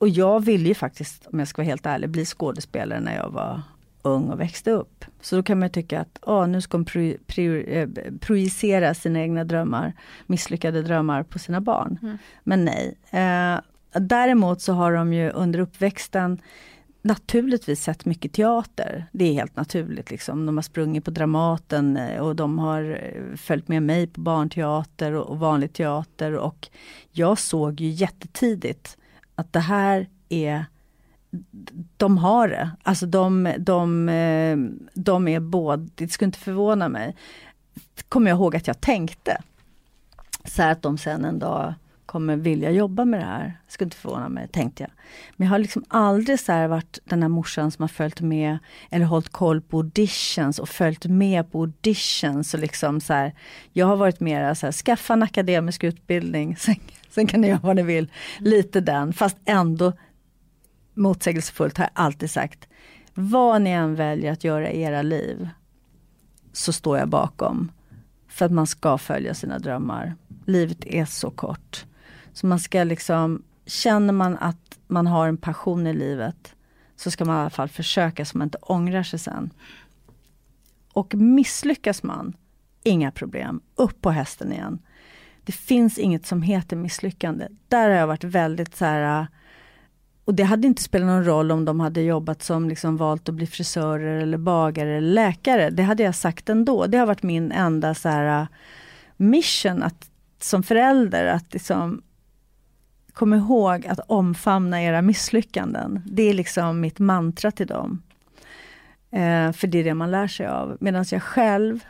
och jag ville ju faktiskt, om jag ska vara helt ärlig, bli skådespelare när jag var ung och växte upp. Så då kan man tycka att åh, nu ska hon pro, pro, eh, projicera sina egna drömmar, misslyckade drömmar på sina barn. Mm. Men nej. Eh, däremot så har de ju under uppväxten naturligtvis sett mycket teater. Det är helt naturligt. Liksom. De har sprungit på Dramaten eh, och de har eh, följt med mig på barnteater och vanlig teater. Och jag såg ju jättetidigt att det här är de har det. Alltså de, de, eh, de är både, det skulle inte förvåna mig. Kommer jag ihåg att jag tänkte. Så att de sen en dag kommer vilja jobba med det här. Skulle inte förvåna mig, tänkte jag. Men jag har liksom aldrig så varit den här morsan som har följt med eller hållit koll på auditions och följt med på auditions. Och liksom så här, jag har varit mer så här, skaffa en akademisk utbildning, sen, sen kan ni göra vad ni vill. Lite den, fast ändå motsägelsefullt har jag alltid sagt. Vad ni än väljer att göra i era liv så står jag bakom. För att man ska följa sina drömmar. Livet är så kort. Så man ska liksom, känner man att man har en passion i livet så ska man i alla fall försöka så man inte ångrar sig sen. Och misslyckas man, inga problem, upp på hästen igen. Det finns inget som heter misslyckande. Där har jag varit väldigt så här och det hade inte spelat någon roll om de hade jobbat som liksom valt att bli frisörer eller bagare eller läkare. Det hade jag sagt ändå. Det har varit min enda så här mission att, som förälder att liksom kom ihåg att omfamna era misslyckanden. Det är liksom mitt mantra till dem. Eh, för det är det man lär sig av. Medan jag själv,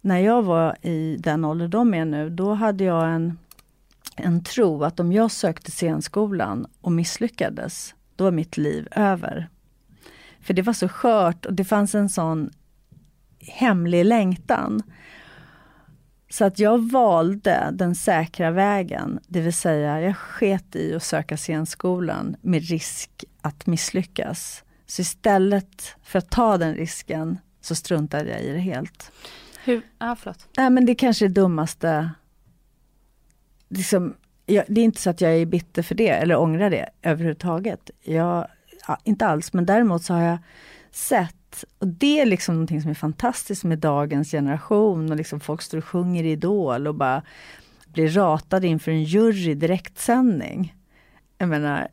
när jag var i den ålder de är nu, då hade jag en, en tro att om jag sökte scenskolan och misslyckades, då var mitt liv över. För det var så skört och det fanns en sån hemlig längtan. Så att jag valde den säkra vägen, det vill säga jag sket i att söka scenskolan med risk att misslyckas. Så istället för att ta den risken så struntade jag i det helt. Hur, ah, förlåt. Nej men det kanske är det dummaste. Liksom, jag, det är inte så att jag är bitter för det eller ångrar det överhuvudtaget. Jag, ja, inte alls, men däremot så har jag sett, och det är liksom någonting som är fantastiskt med dagens generation och liksom folk står och sjunger Idol och bara blir ratade inför en jury direktsändning. Jag menar...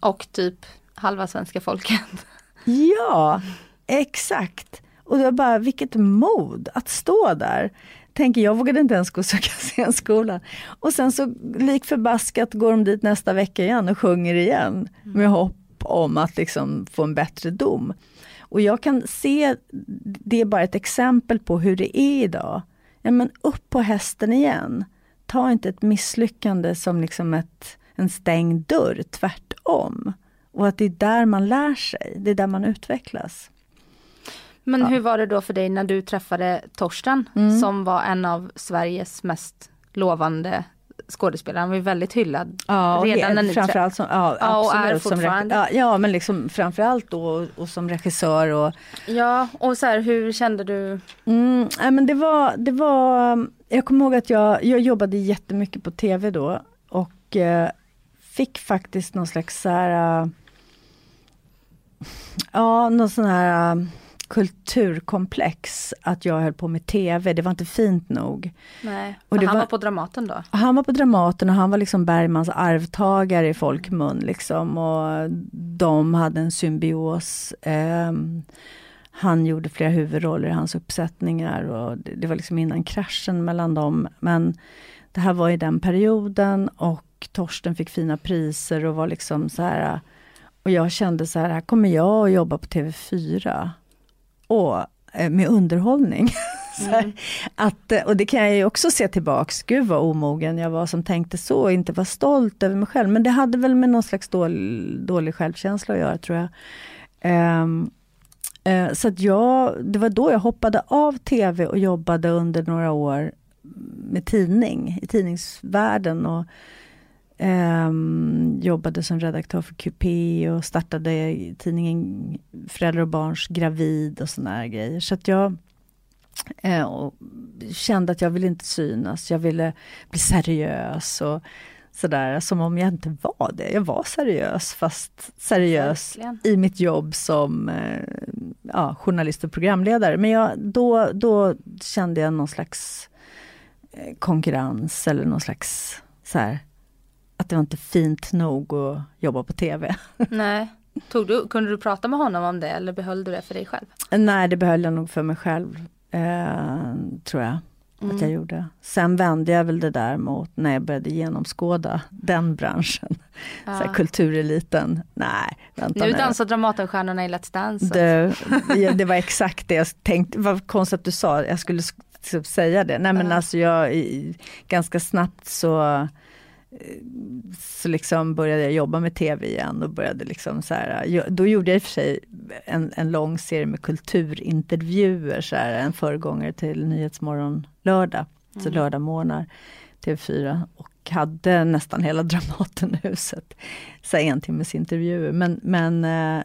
Och typ halva svenska folket. Ja, exakt. Och var bara, vilket mod att stå där. Tänker jag vågade inte ens gå och söka scenskolan. Och sen så lik förbaskat går de dit nästa vecka igen och sjunger igen. Med hopp om att liksom få en bättre dom. Och jag kan se, det är bara ett exempel på hur det är idag. Ja men upp på hästen igen. Ta inte ett misslyckande som liksom ett, en stängd dörr, tvärtom. Och att det är där man lär sig, det är där man utvecklas. Men ja. hur var det då för dig när du träffade Torsten mm. som var en av Sveriges mest lovande skådespelare. Han var ju väldigt hyllad ja, redan när ni framförallt som, ja, ja, och är fortfarande. Som, ja, men liksom framförallt då och som regissör. Och, ja, och så här, hur kände du? Mm, nej, men det var, det var, jag kommer ihåg att jag, jag jobbade jättemycket på tv då och eh, fick faktiskt någon slags så här, uh, ja, någon sån här uh, kulturkomplex att jag höll på med TV, det var inte fint nog. Nej, och det han var, var, på Dramaten då? Han var på Dramaten och han var liksom Bergmans arvtagare i folkmun liksom och de hade en symbios. Eh, han gjorde flera huvudroller i hans uppsättningar och det, det, var liksom innan kraschen mellan dem. Men det här var i den perioden och Torsten fick fina priser och var liksom så här och jag kände så här, här kommer jag att jobba på TV4 och eh, med underhållning. Mm. att, eh, och det kan jag ju också se tillbaks, gud vad omogen jag var som tänkte så och inte var stolt över mig själv. Men det hade väl med någon slags dålig, dålig självkänsla att göra tror jag. Um, uh, så att jag, det var då jag hoppade av TV och jobbade under några år med tidning, i tidningsvärlden. Och, Um, jobbade som redaktör för QP och startade tidningen Föräldrar och barns gravid och såna här grejer. Så att jag uh, kände att jag ville inte synas, jag ville bli seriös och sådär som om jag inte var det. Jag var seriös fast seriös Verkligen. i mitt jobb som uh, ja, journalist och programledare. Men jag, då, då kände jag någon slags eh, konkurrens eller någon slags så här, att det var inte fint nog att jobba på TV. Nej. Tog du, kunde du prata med honom om det eller behöll du det för dig själv? Nej, det behöll jag nog för mig själv. Eh, tror jag mm. att jag gjorde. Sen vände jag väl det där mot när jag började genomskåda den branschen. Ja. Så kultureliten, nej. Vänta nu dansar Dramatenstjärnorna i Let's Dance. Det, det var exakt det jag tänkte, vad konstigt att du sa, jag skulle säga det. Nej men ja. alltså jag, ganska snabbt så så liksom började jag jobba med tv igen och började liksom så här, då gjorde jag i och för sig en, en lång serie med kulturintervjuer, så här, en föregångare till Nyhetsmorgon lördag, mm. så lördagmorgnar TV4 och hade nästan hela Dramatenhuset, så här, en timmes intervjuer. Men, men eh,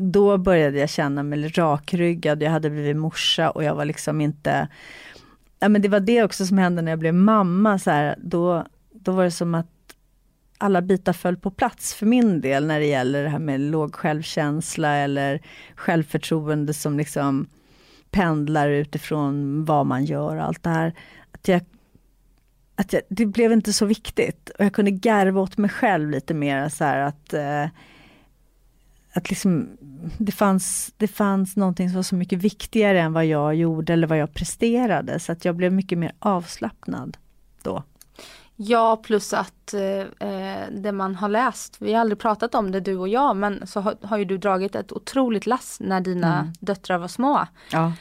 då började jag känna mig rakryggad, jag hade blivit morsa och jag var liksom inte Ja, men det var det också som hände när jag blev mamma. Så här, då, då var det som att alla bitar föll på plats för min del när det gäller det här med låg självkänsla eller självförtroende som liksom pendlar utifrån vad man gör och allt det här. Att jag, att jag, det blev inte så viktigt och jag kunde garva åt mig själv lite mer så här att eh, att liksom, det, fanns, det fanns någonting som var så mycket viktigare än vad jag gjorde eller vad jag presterade så att jag blev mycket mer avslappnad då. Ja, plus att eh, eh, det man har läst, vi har aldrig pratat om det du och jag, men så har, har ju du dragit ett otroligt lass när dina mm. döttrar var små. Ja.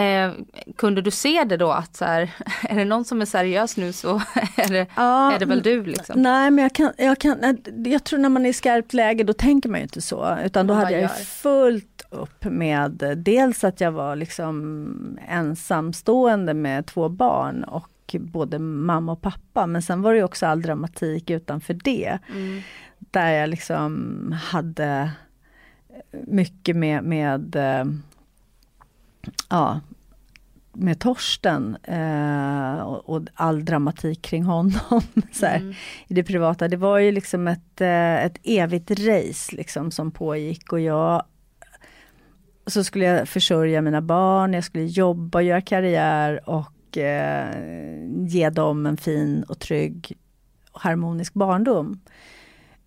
Eh, kunde du se det då att så här, är det någon som är seriös nu så är det, ja, är det väl du? Liksom? Nej men jag, kan, jag, kan, jag tror när man är i skarpt läge då tänker man ju inte så. Utan då hade jag fullt upp med dels att jag var liksom ensamstående med två barn och både mamma och pappa. Men sen var det också all dramatik utanför det. Mm. Där jag liksom hade mycket med, med ja, med Torsten eh, och, och, all dramatik kring honom så här, mm. i det privata. Det var ju liksom ett, eh, ett evigt race liksom, som pågick och jag så skulle jag försörja mina barn, jag skulle jobba, göra karriär och eh, ge dem en fin och trygg och harmonisk barndom.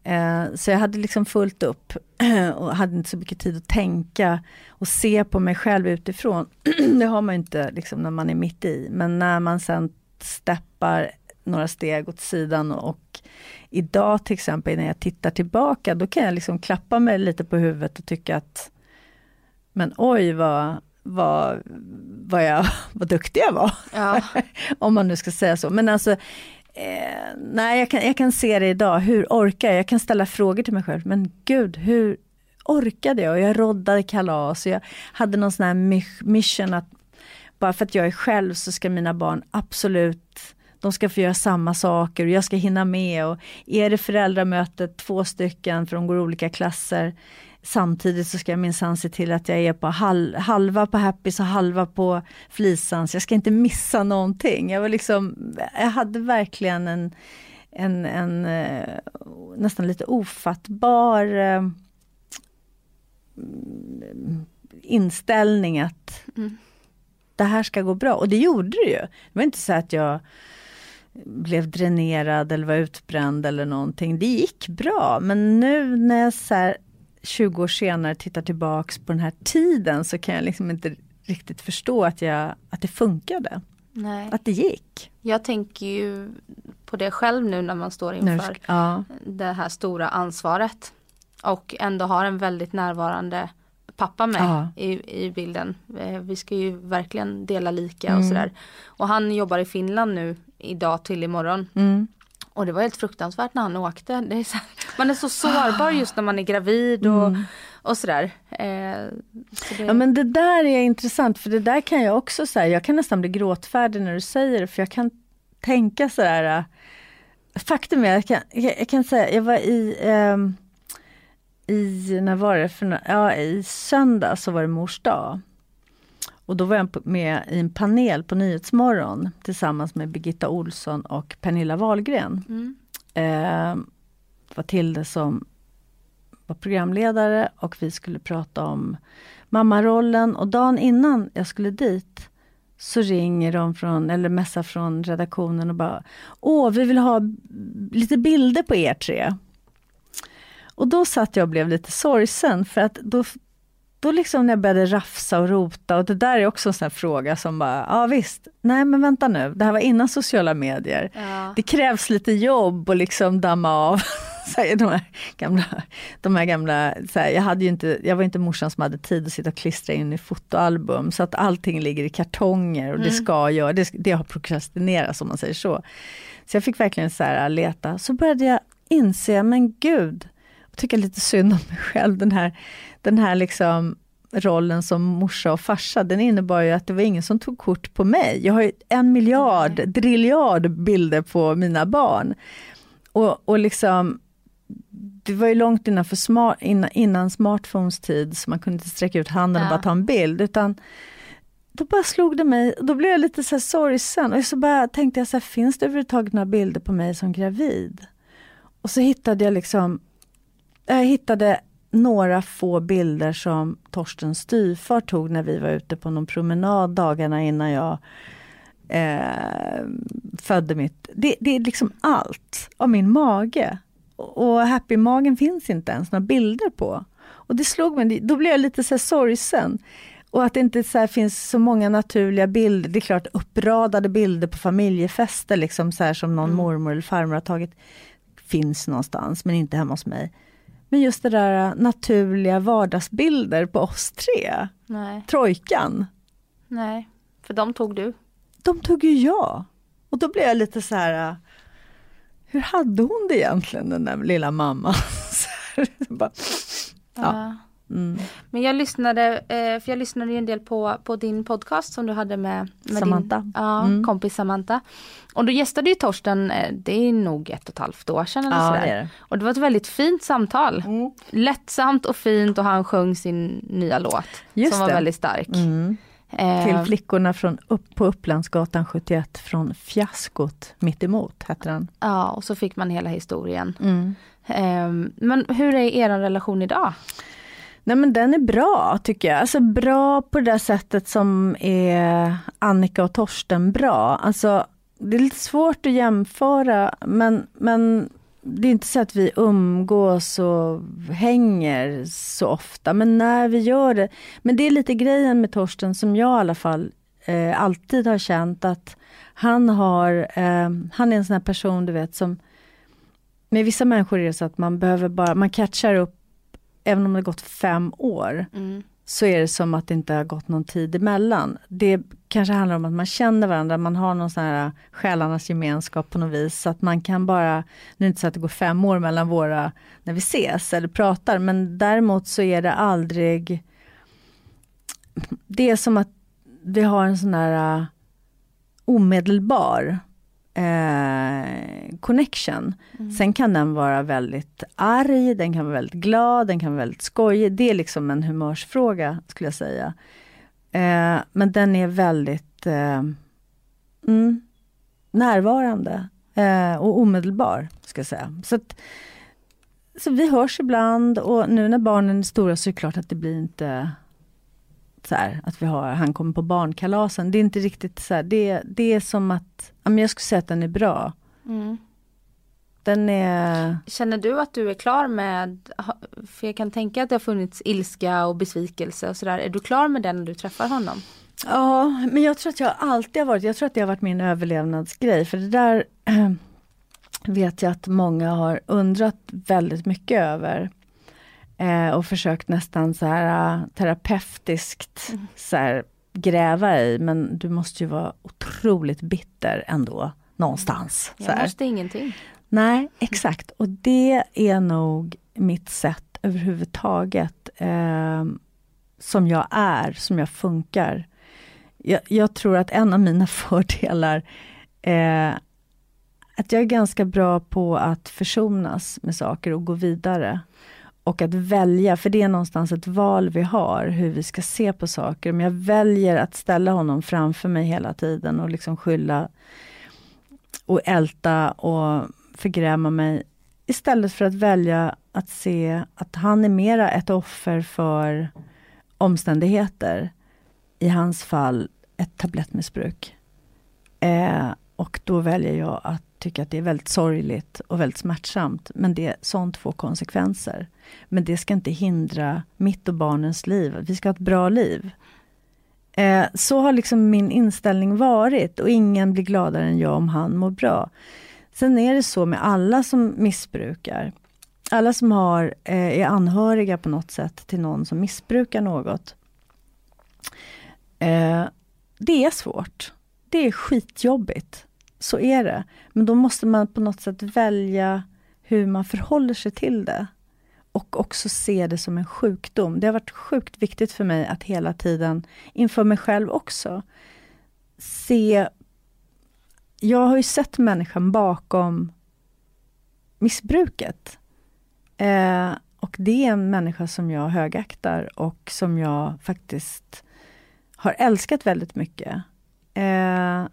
Eh, så jag hade liksom fullt upp och hade inte så mycket tid att tänka och se på mig själv utifrån. det har man inte liksom när man är mitt i. Men när man sen steppar några steg åt sidan och idag till exempel när jag tittar tillbaka, då kan jag liksom klappa mig lite på huvudet och tycka att men oj vad, vad, vad, jag, vad duktig jag var. Ja. Om man nu ska säga så. Men alltså, eh, nej jag kan, jag kan se det idag, hur orkar jag? Jag kan ställa frågor till mig själv, men gud hur orkade jag? Jag roddade kalas och jag hade någon sån här mission att bara för att jag är själv så ska mina barn absolut de ska få göra samma saker och jag ska hinna med. Och är det föräldramöte, två stycken för de går olika klasser, Samtidigt så ska jag minsann se till att jag är på hal halva på Happys och halva på Flisans. Jag ska inte missa någonting. Jag, var liksom, jag hade verkligen en, en, en eh, nästan lite ofattbar eh, inställning att mm. det här ska gå bra. Och det gjorde det ju. Det var inte så att jag blev dränerad eller var utbränd eller någonting. Det gick bra men nu när jag så här, 20 år senare tittar tillbaks på den här tiden så kan jag liksom inte riktigt förstå att, jag, att det funkade. Nej. Att det gick. Jag tänker ju på det själv nu när man står inför ja. det här stora ansvaret. Och ändå har en väldigt närvarande pappa med ja. i, i bilden. Eh, vi ska ju verkligen dela lika mm. och sådär. Och han jobbar i Finland nu idag till imorgon. Mm. Och det var helt fruktansvärt när han åkte. Är så, man är så sårbar just när man är gravid och, mm. och sådär. Eh, så det... Ja men det där är intressant för det där kan jag också säga, jag kan nästan bli gråtfärdig när du säger det för jag kan tänka sådär. Äh, faktum är, jag kan, jag, jag kan säga, jag var i eh, i, när var det? För, ja, I söndag så var det mors dag. Och då var jag med i en panel på Nyhetsmorgon tillsammans med Birgitta Olsson och Pernilla Wahlgren. Mm. Eh, var Tilde som var programledare och vi skulle prata om mammarollen och dagen innan jag skulle dit så ringer de från, eller messar från redaktionen och bara Åh, vi vill ha lite bilder på er tre. Och då satt jag och blev lite sorgsen för att då då liksom när jag började rafsa och rota, och det där är också en sån fråga som bara, ja visst, nej men vänta nu, det här var innan sociala medier. Ja. Det krävs lite jobb och liksom damma av de här gamla, de här gamla så här, jag, hade ju inte, jag var inte morsan som hade tid att sitta och klistra in i fotoalbum, så att allting ligger i kartonger och mm. det ska jag, det, det har prokrastinerats om man säger så. Så jag fick verkligen så här, leta, så började jag inse, men gud, tycka lite synd om mig själv, den här den här liksom rollen som morsa och farsa, den innebar ju att det var ingen som tog kort på mig. Jag har ju en miljard, mm. driljard bilder på mina barn. Och, och liksom, det var ju långt innan, för smart, innan, innan smartphones tid, så man kunde inte sträcka ut handen ja. och bara ta en bild, utan då bara slog det mig, då blev jag lite så här sorgsen och så bara tänkte jag så här, finns det överhuvudtaget några bilder på mig som gravid? Och så hittade jag liksom, jag hittade några få bilder som Torsten styvfar tog när vi var ute på någon promenad dagarna innan jag eh, födde mitt... Det, det, är liksom allt av min mage. Och happy-magen finns inte ens några bilder på. Och det slog mig, då blev jag lite så sorgsen. Och att det inte så finns så många naturliga bilder. Det är klart uppradade bilder på familjefester liksom så som någon mm. mormor eller farmor har tagit. Finns någonstans men inte hemma hos mig. Men just det där äh, naturliga vardagsbilder på oss tre. Nej. Trojkan. Nej, för de tog du. De tog ju jag. Och då blev jag lite så här, äh, hur hade hon det egentligen den där lilla mamman? Bara, ja. Mm. Men jag lyssnade, eh, för jag lyssnade en del på, på din podcast som du hade med, med Samantha. din ja, mm. kompis Samantha. Och då gästade ju Torsten, eh, det är nog ett och ett halvt år sedan eller ja, sådär. Det och det var ett väldigt fint samtal. Mm. Lättsamt och fint och han sjöng sin nya låt. Just som var väldigt stark. Mm. Till eh, flickorna från upp på Upplandsgatan 71 från Fiaskot mittemot, hette den. Ja, och så fick man hela historien. Mm. Um, men hur är er relation idag? Nej men den är bra tycker jag. Alltså bra på det där sättet som är Annika och Torsten bra. Alltså det är lite svårt att jämföra men, men det är inte så att vi umgås och hänger så ofta, men när vi gör det. Men det är lite grejen med Torsten som jag i alla fall eh, alltid har känt att han har, eh, han är en sån här person du vet som med vissa människor är det så att man behöver bara, man catchar upp även om det gått fem år. Mm så är det som att det inte har gått någon tid emellan. Det kanske handlar om att man känner varandra, man har någon sån här själarnas gemenskap på något vis. Så att man kan bara, nu är det inte så att det går fem år mellan våra, när vi ses eller pratar, men däremot så är det aldrig... Det är som att vi har en sån där uh, omedelbar eh, connection. Mm. Sen kan den vara väldigt arg, den kan vara väldigt glad, den kan vara väldigt skojig. Det är liksom en humörsfråga skulle jag säga. Eh, men den är väldigt eh, mm, närvarande eh, och omedelbar, ska jag säga. Så, att, så vi hörs ibland och nu när barnen är stora så är det klart att det blir inte så här, att vi har, han kommer på barnkalasen. Det är inte riktigt så här, det, det är som att, jag skulle säga att den är bra. Mm. Den är... Känner du att du är klar med, för jag kan tänka att det har funnits ilska och besvikelse och sådär. Är du klar med den när du träffar honom? Ja, men jag tror att jag alltid har varit, jag tror att det har varit min överlevnadsgrej. För det där vet jag att många har undrat väldigt mycket över. Eh, och försökt nästan så här uh, terapeutiskt mm. så här, gräva i, men du måste ju vara otroligt bitter ändå någonstans. Jag så måste ingenting. Nej, exakt. Och det är nog mitt sätt överhuvudtaget eh, som jag är, som jag funkar. Jag, jag tror att en av mina fördelar är att jag är ganska bra på att försonas med saker och gå vidare. Och att välja, för det är någonstans ett val vi har, hur vi ska se på saker. Om jag väljer att ställa honom framför mig hela tiden och liksom skylla och älta och förgräma mig. Istället för att välja att se att han är mera ett offer för omständigheter. I hans fall ett tablettmissbruk. Eh, och då väljer jag att tycka att det är väldigt sorgligt och väldigt smärtsamt. Men det, sånt får konsekvenser. Men det ska inte hindra mitt och barnens liv. Vi ska ha ett bra liv. Eh, så har liksom min inställning varit och ingen blir gladare än jag om han mår bra. Sen är det så med alla som missbrukar. Alla som har, eh, är anhöriga på något sätt till någon som missbrukar något. Eh, det är svårt. Det är skitjobbigt. Så är det. Men då måste man på något sätt välja hur man förhåller sig till det. Och också se det som en sjukdom. Det har varit sjukt viktigt för mig att hela tiden, inför mig själv också, se... Jag har ju sett människan bakom missbruket. Eh, och det är en människa som jag högaktar och som jag faktiskt har älskat väldigt mycket. Eh,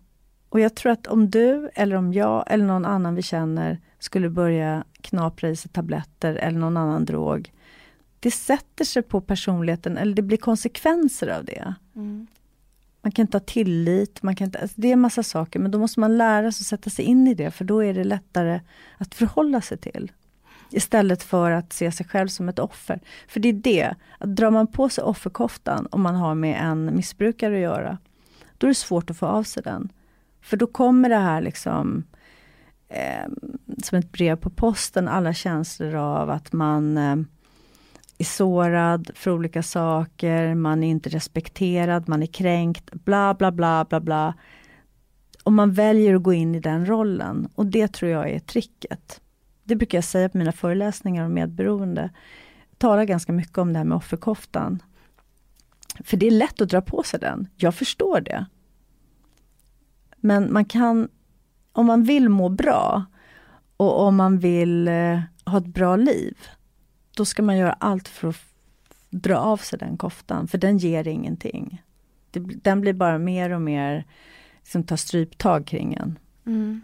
och jag tror att om du, eller om jag, eller någon annan vi känner skulle börja knapra i sig tabletter eller någon annan drog. Det sätter sig på personligheten, eller det blir konsekvenser av det. Mm. Man kan inte ha tillit, man kan inte, alltså det är en massa saker, men då måste man lära sig att sätta sig in i det, för då är det lättare att förhålla sig till. Istället för att se sig själv som ett offer. För det är det, att drar man på sig offerkoftan om man har med en missbrukare att göra, då är det svårt att få av sig den. För då kommer det här liksom eh, som ett brev på posten, alla känslor av att man eh, är sårad för olika saker, man är inte respekterad, man är kränkt, bla bla bla bla bla. Och man väljer att gå in i den rollen och det tror jag är tricket. Det brukar jag säga på mina föreläsningar om medberoende. Jag talar ganska mycket om det här med offerkoftan. För det är lätt att dra på sig den. Jag förstår det. Men man kan, om man vill må bra och om man vill eh, ha ett bra liv, då ska man göra allt för att dra av sig den koftan, för den ger ingenting. det, den blir bara mer och mer, liksom tar stryptag kring en. Mm.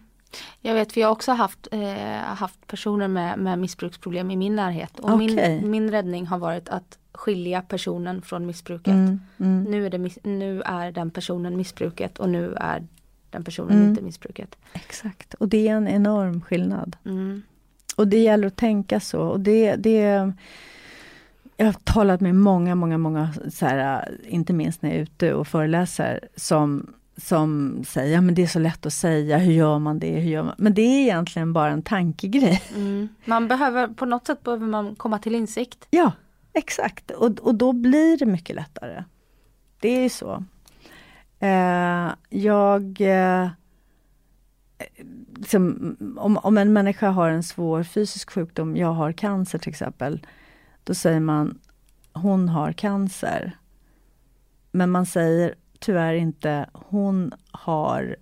Jag vet, för jag har också haft, eh, haft personer med, med missbruksproblem i min närhet. Och Okej. min, min räddning har varit att skilja personen från missbruket. Mm, mm. Nu, är det, nu är den personen missbruket och nu är den personen Mm. inte missbruket. Exakt, och det är en enorm skillnad. Mm. Och det gäller att tänka så. Och det, det, jag har talat med många, många, många, så här, inte minst när jag är ute och föreläser, som, som säger, ja men det är så lätt att säga, hur gör man det, hur gör man? Men det är egentligen bara en tankegrej. Mm. Man behöver, på något sätt behöver man komma till insikt. Ja, exakt. Och, och då blir det mycket lättare. Det är ju så. Eh, jag... Eh, liksom, om, om en människa har en svår fysisk sjukdom, jag har cancer till exempel, då säger man hon har cancer. Men man säger tyvärr inte hon har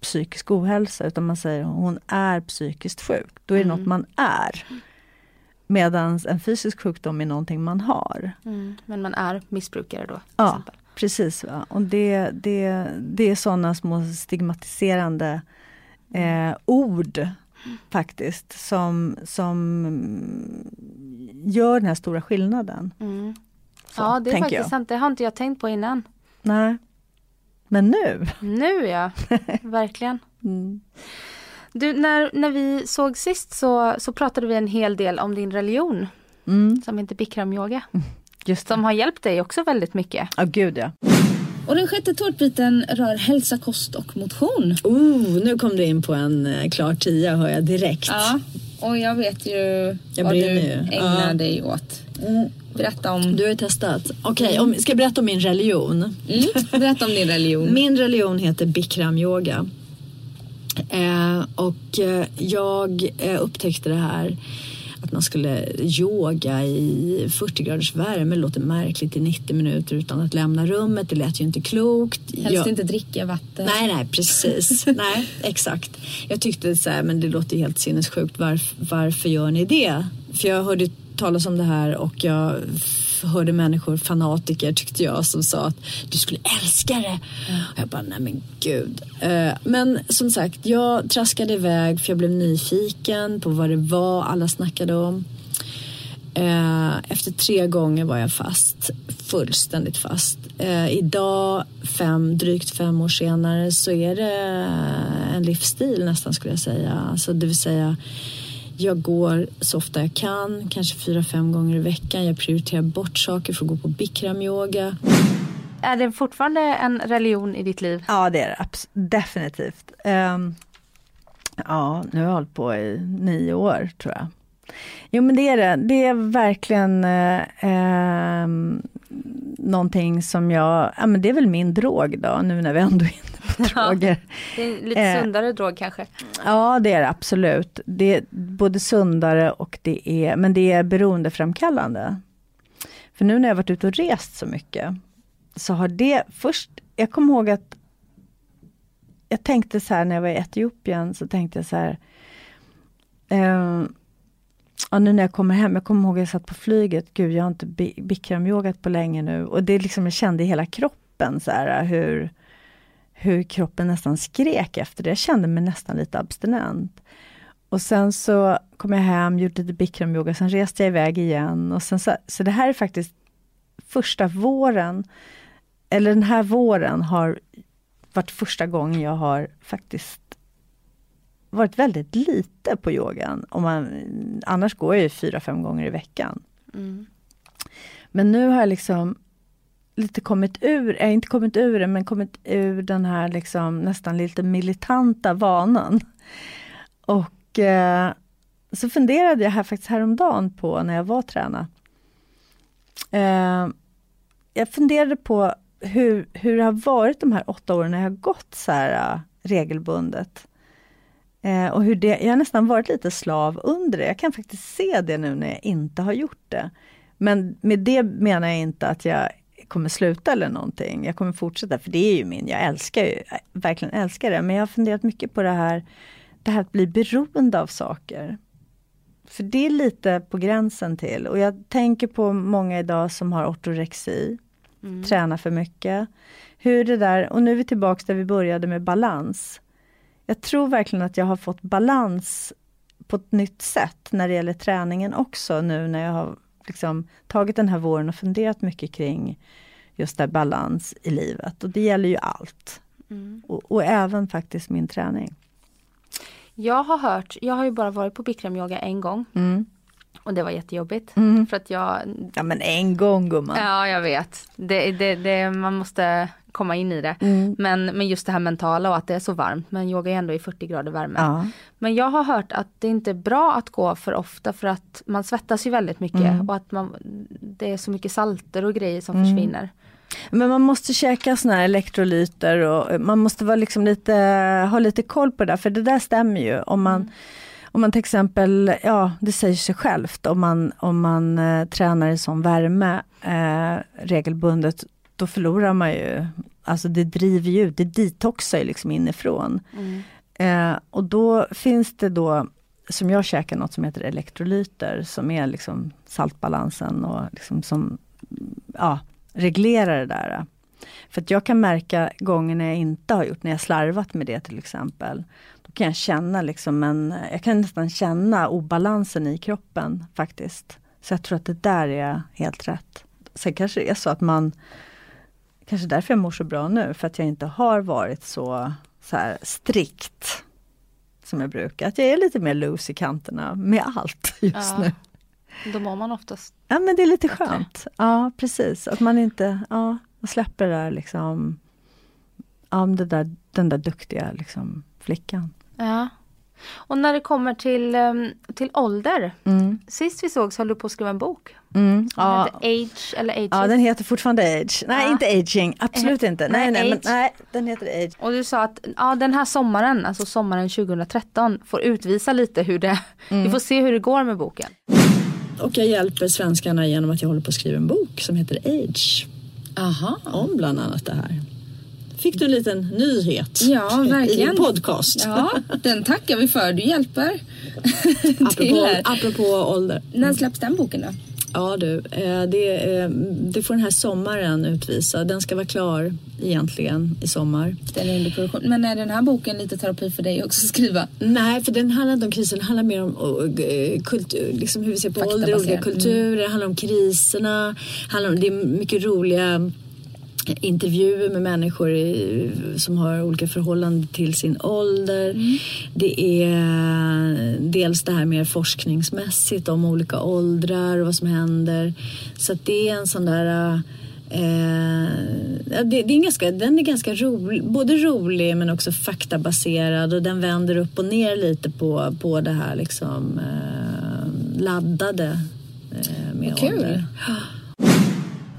psykisk ohälsa, utan man säger hon är psykiskt sjuk. Då är det Mm. något man är. Medan en fysisk sjukdom är någonting man har. Mm. Men man är missbrukare då. Till Ja. exempel. Precis, va? och det, det, det är sådana små stigmatiserande eh, ord faktiskt som, som gör den här stora skillnaden. Mm. Så, Ja det är faktiskt jag. sant, det har inte jag tänkt på innan. Nej. Men nu? Nu ja, verkligen. Mm. Du, när, när vi såg sist så, så pratade vi en hel del om din religion Mm, som heter Bikram-yoga. just. Som har hjälpt dig också väldigt mycket. Ja, gud ja. Och den sjätte tårtbiten rör hälsa, kost och motion. Oh, nu kom du in på en eh, klar tia hör jag direkt. Ja, och jag vet ju Jag vad du ju. ägnar Ja. dig åt. Berätta om, Du har ju testat. Okej, om- ska jag berätta om min religion? mm, berätta om din religion. Min religion heter Bikram yoga. Eh, och eh, jag eh, upptäckte det här man skulle yoga i 40 graders värme. Det låter märkligt i 90 minuter utan att lämna rummet. Det lät ju inte klokt. Helst Jag- inte dricka vatten. Nej, nej, precis. nej, exakt. Jag tyckte så här, men det låter helt sinnessjukt. Varf, varför gör ni det? För jag hörde talas om det här och jag hörde människor, fanatiker tyckte jag, som sa att du skulle älska det. Och jag bara, nej men gud. Eh, men som sagt, jag traskade iväg för jag blev nyfiken på vad det var alla snackade om. Eh, efter tre gånger var jag fast, fullständigt fast. Eh, idag, fem, drygt fem år senare, så är det en livsstil nästan skulle jag säga. Alltså, det vill säga, jag går så ofta jag kan, kanske fyra, fem gånger i veckan. Jag prioriterar bort saker för att gå på bikram-yoga. Är det fortfarande en religion i ditt liv? Ja, det är det definitivt. Ehm, ja, nu har jag hållit på i nio år tror jag. Jo men det är det. Det är verkligen eh, ehm, någonting som jag, ja men det är väl min drog då, nu när vi ändå är inne droger. Det är en lite Eh. sundare drog kanske. Ja det är det absolut. Det är både sundare och det är, men det är beroendeframkallande. För nu när jag varit ute och rest så mycket, så har det först, jag kommer ihåg att jag tänkte så här när jag var i Etiopien, så tänkte jag så här, eh, ja, nu när jag kommer hem, jag kommer ihåg att jag satt på flyget, gud jag har inte bi- bikramyogat på länge nu, och det liksom, jag kände i hela kroppen så här hur, hur kroppen nästan skrek efter det. Jag kände mig nästan lite abstinent. Och sen så kom jag hem, gjorde lite bikramyoga, sen reste jag iväg igen. Och sen så, så det här är faktiskt första våren, eller den här våren har varit första gången jag har faktiskt varit väldigt lite på yogan. Om man, annars går jag ju fyra, fem gånger i veckan. Mm. Men nu har jag liksom lite kommit ur, äh, inte kommit ur det, men kommit ur den här liksom nästan lite militanta vanan. Och eh, så funderade jag här faktiskt häromdagen på när jag var tränare. Eh, jag funderade på hur, hur det har varit de här åtta åren när jag har gått så här eh, regelbundet. Eh, och hur det, jag har nästan varit lite slav under det. Jag kan faktiskt se det nu när jag inte har gjort det. Men med det menar jag inte att jag kommer sluta eller någonting. Jag kommer fortsätta, för det är ju min, jag älskar ju, jag verkligen älskar det. Men jag har funderat mycket på det här, det här att bli beroende av saker. För det är lite på gränsen till, och jag tänker på många idag som har ortorexi. mm. tränar för mycket. Hur det där, och nu är vi tillbaka där vi började med balans. Jag tror verkligen att jag har fått balans på ett nytt sätt när det gäller träningen också nu när jag har liksom tagit den här våren och funderat mycket kring just där balans i livet. Och det gäller ju allt. Mm. Och, och, även faktiskt min träning. Jag har hört, jag har ju bara varit på bikramyoga en gång. Mm. Och det var jättejobbigt. Mm. För att jag... Ja men en gång gumman. Ja jag vet. Det, det, det, man måste komma in i det. Mm. Men, men just det här mentala och att det är så varmt. Men yoga är ändå i 40 grader värme. Ja. Men jag har hört att det inte är bra att gå för ofta för att man svettas ju väldigt mycket. Mm. Och att man, det är så mycket salter och grejer som Mm. försvinner. Men man måste käka såna här elektrolyter och man måste vara liksom lite, ha lite koll på det där, för det där stämmer ju. Om man, Mm. Om man till exempel, ja det säger sig självt, om man, om man eh, tränar i sån värme eh, regelbundet, då förlorar man ju, alltså det driver ju ut, det detoxar ju liksom inifrån. Mm. Eh, och då finns det då, som jag käkar något som heter elektrolyter, som är liksom saltbalansen och liksom som, ja, reglerar det där. För att jag kan märka gånger när jag inte har gjort, när jag slarvat med det till exempel. Kan jag känna liksom en, jag kan nästan känna obalansen i kroppen faktiskt. Så jag tror att det där är helt rätt. Sen kanske det är så att man, kanske därför jag mår så bra nu, för att jag inte har varit så, så här strikt som jag brukar. Att jag är lite mer loose i kanterna med allt just Ja. nu. Då mår man oftast. Ja men det är lite Bättre. skönt. Ja precis, att man inte, ja, man släpper det där liksom, ja det där, den där duktiga liksom flickan. Ja. Och när det kommer till, um, till ålder. Mm. Sist vi sågs höll du på att skriva en bok. Mm. Ja. Age eller Ages. ja, den heter fortfarande Age. Nej Ja. inte Aging, absolut inte. Nej, Nej, nej, men, nej, den heter Age. Och du sa att ja, den här sommaren, alltså sommaren 2013, får utvisa lite hur det, Mm. vi får se hur det går med boken. Och jag hjälper svenskarna genom att jag håller på att skriva en bok som heter Age. Aha. Om bland annat det här. Fick du en liten nyhet Ja, verkligen. i en podcast? Ja, den tackar vi för. Du hjälper apropå, apropå ålder. När släpps den boken då? Ja du, eh, det, eh, det får den här sommaren utvisa. Den ska vara klar egentligen i sommar. Den är under produktion. Men är den här boken lite terapi för dig också att skriva? Nej, för den handlar inte om krisen. Den handlar mer om eh, kultur, liksom hur vi ser på ålder, olika Faktabaserad. kulturer. Det handlar om kriserna. Handlar om, det är mycket roliga intervjuer med människor i, som har olika förhållanden till sin ålder. Det är dels det här mer forskningsmässigt om olika åldrar och vad som händer. Så att det är en sån där Eh, det, det är ganska, den är ganska rolig, både rolig men också faktabaserad och den vänder upp och ner lite på, på det här liksom eh, laddade eh, med kul. ålder.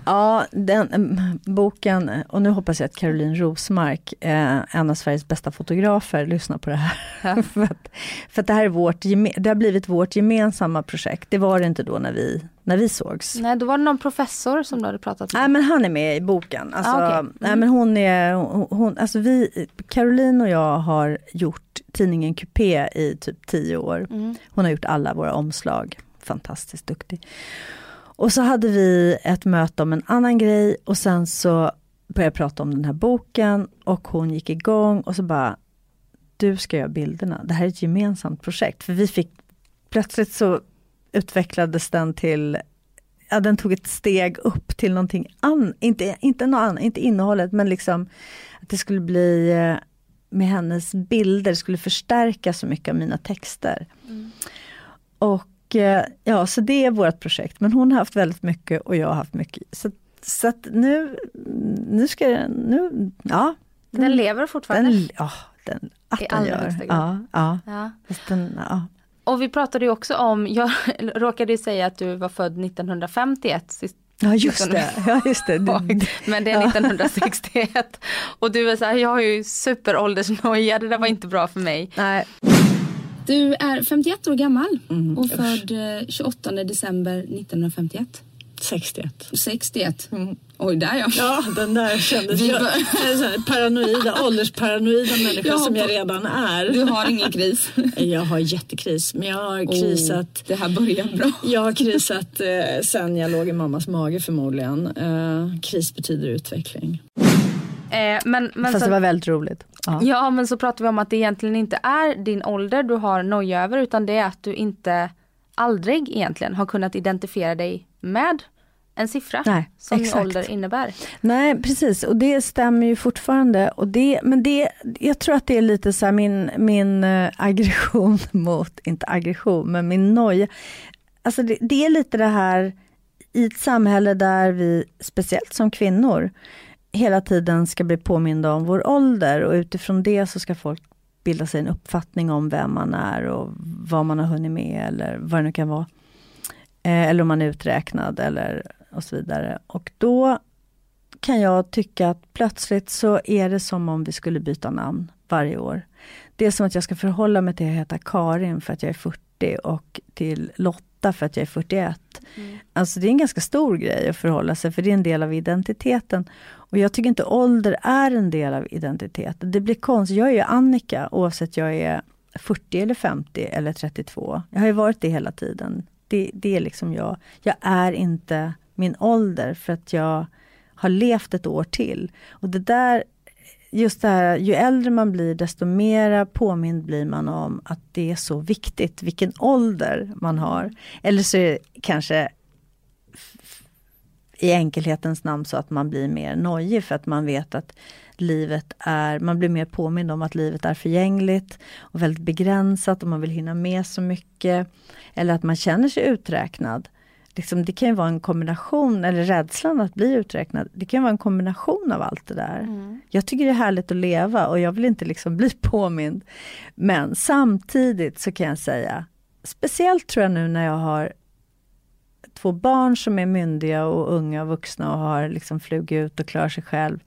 Ja, den mm, boken, och nu hoppas jag att Caroline Rosmark, eh, en av Sveriges bästa fotografer, lyssnar på det här. för, att, för att det här är vårt, det har blivit vårt gemensamma projekt. Det var det inte då när vi, när vi sågs. Nej, då var det någon professor som du hade pratat med. Nej men han är med i boken. Alltså, Ah, okej. Mm. nej, men hon är, hon, hon, alltså vi, Caroline och jag har gjort tidningen Coupé i typ tio år. Mm. Hon har gjort alla våra omslag. Fantastiskt duktig. Och så hade vi ett möte om en annan grej och sen så började jag prata om den här boken och hon gick igång och så bara Du ska göra bilderna, det här är ett gemensamt projekt. För vi fick Plötsligt så utvecklades den till Ja, den tog ett steg upp till någonting annat, inte, inte, något annat, inte innehållet men liksom att det skulle bli eh, med hennes bilder, skulle förstärka så mycket av mina texter. Och eh, ja, så det är vårt projekt. Men hon har haft väldigt mycket och jag har haft mycket. Så, så att nu, nu ska den, nu, ja. Den lever fortfarande. Den, ja, den, att I den gör. Ja, ja. Ja. Den, ja. Och vi pratade ju också om, jag råkade ju säga att du var född 1951. sist- ja, just det. Ja, just det Men det är 1961. Och du är så här, jag har ju superåldersnoja, det där var inte bra för mig. nej, Du är 51 år gammal Mm, och född eh, 28 december 1951. 61. 61. Mm. Oj, där ja. Ja, den där kändes... Jag, jag paranoida, åldersparanoida människa jag som jag redan är. Du har ingen kris? Jag har jättekris, men jag har krisat... Oh, det här börjar bra. Jag har krisat eh, sen jag låg i mammas mage förmodligen. Eh, kris betyder utveckling. Eh, men, men Fast så, det var väldigt roligt. Ja. ja men så pratar vi om att det egentligen inte är din ålder du har noja över utan det är att du inte aldrig egentligen har kunnat identifiera dig med en siffra Nej, som exakt. ålder innebär. Nej precis och det stämmer ju fortfarande. Och det, men det, jag tror att det är lite så min, min äh, aggression mot, inte aggression, men min noja. Alltså det, det är lite det här i ett samhälle där vi, speciellt som kvinnor, hela tiden ska bli påminda om vår ålder och utifrån det så ska folk bilda sig en uppfattning om vem man är och vad man har hunnit med eller vad det nu kan vara. Eh, eller om man är uträknad eller och så vidare. Och då kan jag tycka att plötsligt så är det som om vi skulle byta namn varje år. Det är som att jag ska förhålla mig till att heta Karin för att jag är 40 och till Lotta för att jag är 41. Mm. Alltså det är en ganska stor grej att förhålla sig för det är en del av identiteten. Och jag tycker inte ålder är en del av identiteten. Det blir konstigt. Jag är ju Annika oavsett jag är 40 eller 50 eller 32. Jag har ju varit det hela tiden. Det, det är liksom jag. Jag är inte min ålder för att jag har levt ett år till. Och det där, just det här, ju äldre man blir desto mera påmind blir man om att det är så viktigt vilken ålder man har. Eller så är det kanske i enkelhetens namn så att man blir mer nojig för att man vet att livet är, man blir mer påmind om att livet är förgängligt och väldigt begränsat och man vill hinna med så mycket. Eller att man känner sig uträknad liksom, det kan ju vara en kombination, eller rädslan att bli uträknad, det kan vara en kombination av allt det där. Mm. Jag tycker det är härligt att leva och jag vill inte liksom bli påmind. Men samtidigt så kan jag säga, speciellt tror jag nu när jag har två barn som är myndiga och unga och vuxna och har liksom flugit ut och klarar sig själv.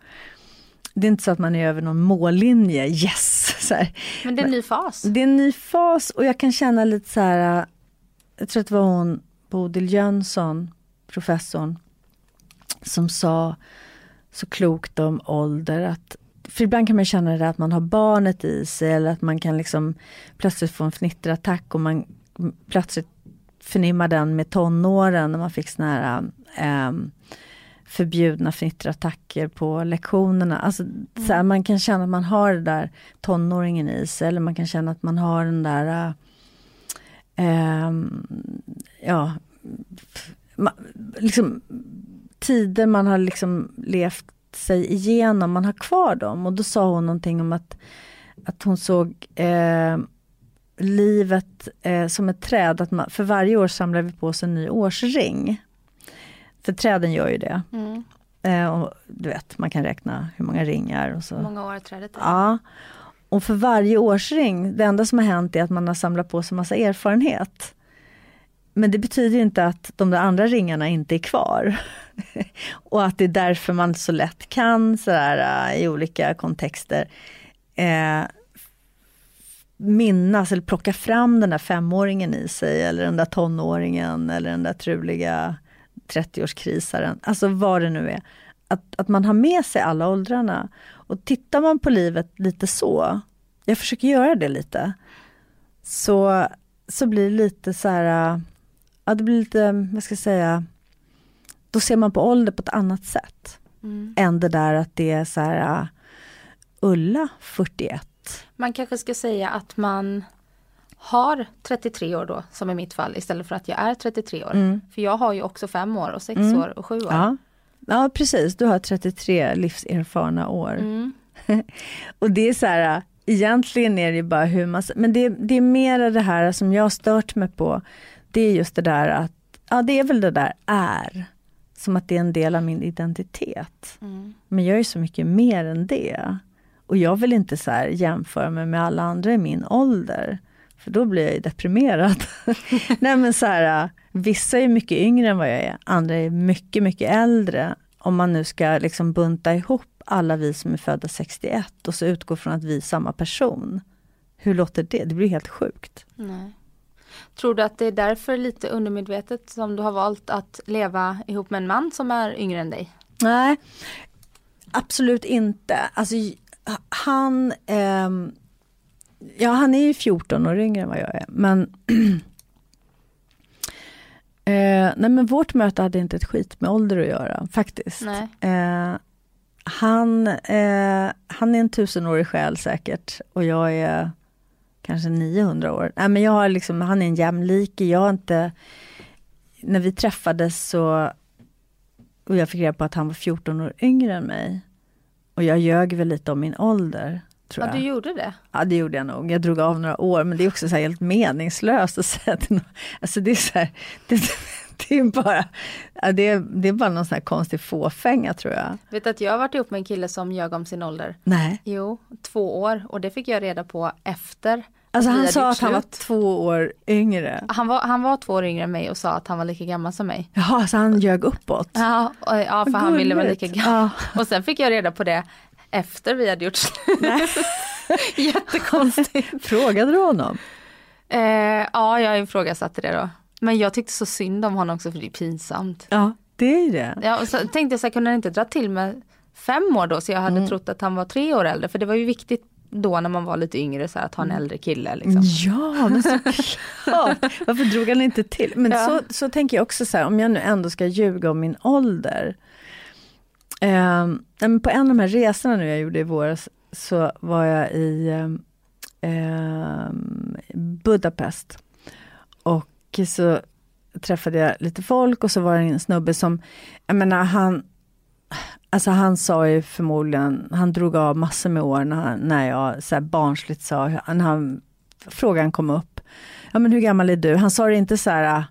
Det är inte så att man är över någon mållinje, yes! Så här. Men det är en ny fas. Det är en ny fas och jag kan känna lite så här, jag tror att det var hon Bodil Jönsson, professorn, som sa så klokt om ålder att för ibland kan man känna det att man har barnet i sig eller att man kan liksom plötsligt få en fnitterattack och man plötsligt förnimmar den med tonåren när man fick såna här eh, förbjudna fnitterattacker på lektionerna. Alltså, mm. så här, man kan känna att man har det där tonåringen i sig eller man kan känna att man har den där eh, ja, liksom, tider man har liksom levt sig igenom, man har kvar dem. Och då sa hon någonting om att, att hon såg eh, livet eh, som ett träd, att man, för varje år samlar vi på oss en ny årsring. För träden gör ju det. Mm. Eh, och du vet, man kan räkna hur många ringar. Och så. Hur många år trädet är. Ja. Och för varje årsring, det enda som har hänt är att man har samlat på sig massa erfarenhet. Men det betyder inte att de där andra ringarna inte är kvar. och att det är därför man så lätt kan sådär, äh, i olika kontexter eh, minnas eller plocka fram den där femåringen i sig eller den där tonåringen eller den där truliga 30-årskrisaren. Alltså vad det nu är. Att, att man har med sig alla åldrarna. Och tittar man på livet lite så, jag försöker göra det lite, så, så blir det lite så här, ja det blir lite, vad ska jag säga, då ser man på ålder på ett annat sätt. Mm. Än det där att det är så här, Ulla 41. Man kanske ska säga att man har 33 år då, som i mitt fall, istället för att jag är 33 år. Mm. För jag har ju också fem år och sex mm. år och sju år. Ja. ja, precis. Du har 33 livserfarna år. Mm. och det är så här, egentligen är det bara hur man... Men det, det är mer det här som jag har stört mig på. Det är just det där att, ja det är väl det där är. Som att det är en del av min identitet. Mm. Men jag är så mycket mer än det. Och jag vill inte så jämföra mig med alla andra i min ålder. För då blir jag deprimerad. Nej men så här, vissa är mycket yngre än vad jag är, andra är mycket, mycket äldre. Om man nu ska liksom bunta ihop alla vi som är födda 61 och så utgå från att vi är samma person. Hur låter det? Det blir helt sjukt. Nej. Tror du att det är därför lite undermedvetet som du har valt att leva ihop med en man som är yngre än dig? Nej, absolut inte. Alltså, han, eh, ja han är ju 14 år yngre än vad jag är. Men, eh, nej men vårt möte hade inte ett skit med ålder att göra faktiskt. Eh, han, eh, han är en tusenårig själ säkert och jag är kanske 900 år. Nej, men jag har liksom, han är en jämlike. Jag har inte... När vi träffades så... Och jag fick reda på att han var 14 år yngre än mig. Och jag ljög väl lite om min ålder. Tror ja, jag. du gjorde det? Ja, det gjorde jag nog. Jag drog av några år, men det är också så helt meningslöst att säga till någon. Alltså det är så här, det, det, är bara, det, är, det är bara någon sån här konstig fåfänga tror jag. Vet att jag har varit ihop med en kille som ljög om sin ålder? Nej. Jo, två år och det fick jag reda på efter Alltså han sa att han var två år yngre. Han var, han var två år yngre än mig och sa att han var lika gammal som mig. Jaha, så han ljög uppåt? Ja, och, ja för han ville vara lika gammal. Ja. Och sen fick jag reda på det efter vi hade gjort slut. Jättekonstigt. Frågade du honom? Eh, ja, jag ifrågasatte det då. Men jag tyckte så synd om honom också för det är pinsamt. Ja, det är det. Ja, och så tänkte jag så här, kunde han inte dra till med fem år då så jag hade mm. trott att han var tre år äldre för det var ju viktigt då när man var lite yngre så här, att ha en mm. äldre kille. Liksom. Ja, men såklart. Varför drog han inte till? Men ja. så, så tänker jag också så här, om jag nu ändå ska ljuga om min ålder. Eh, på en av de här resorna nu jag gjorde i våras så var jag i eh, Budapest. Och så träffade jag lite folk och så var det en snubbe som, jag menar han Alltså han sa ju förmodligen, han drog av massor med år när, när jag så här barnsligt sa, när han, frågan kom upp. Ja men hur gammal är du? Han sa det inte så här,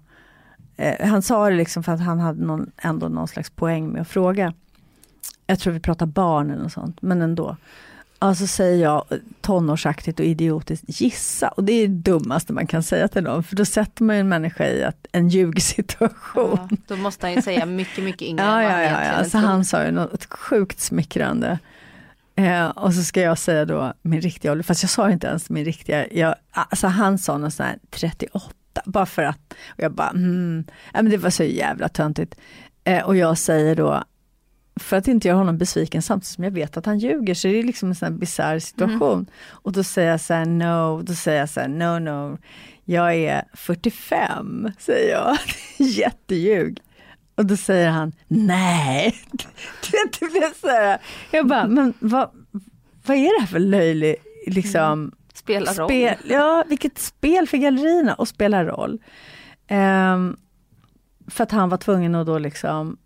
eh, han sa det liksom för att han hade någon, ändå någon slags poäng med att fråga. Jag tror vi pratar barn eller något sånt, men ändå. Alltså säger jag tonårsaktigt och idiotiskt gissa. Och det är det dummaste man kan säga till någon. För då sätter man en människa i att, en ljugsituation. Ja, då måste han ju säga mycket, mycket yngre ja, ja, ja, ja. Så han sa ju något sjukt smickrande. Eh, och så ska jag säga då min riktiga ålder, fast jag sa inte ens min riktiga. Jag, alltså han sa något sånt här 38, bara för att. Och jag bara, mm, ja, men det var så jävla töntigt. Eh, och jag säger då för att inte göra honom besviken samtidigt som jag vet att han ljuger, så det är liksom en sån bisarr situation. Mm. Och då säger jag så här, no, då säger jag så här, no, no, jag är 45, säger jag. Jätteljug. Och då säger han, nej. Det blev så här, jag bara, men vad, vad är det här för löjlig, liksom, mm. Spela roll. Spel, ja, vilket spel för gallerierna och spela roll. Um, för att han var tvungen att då liksom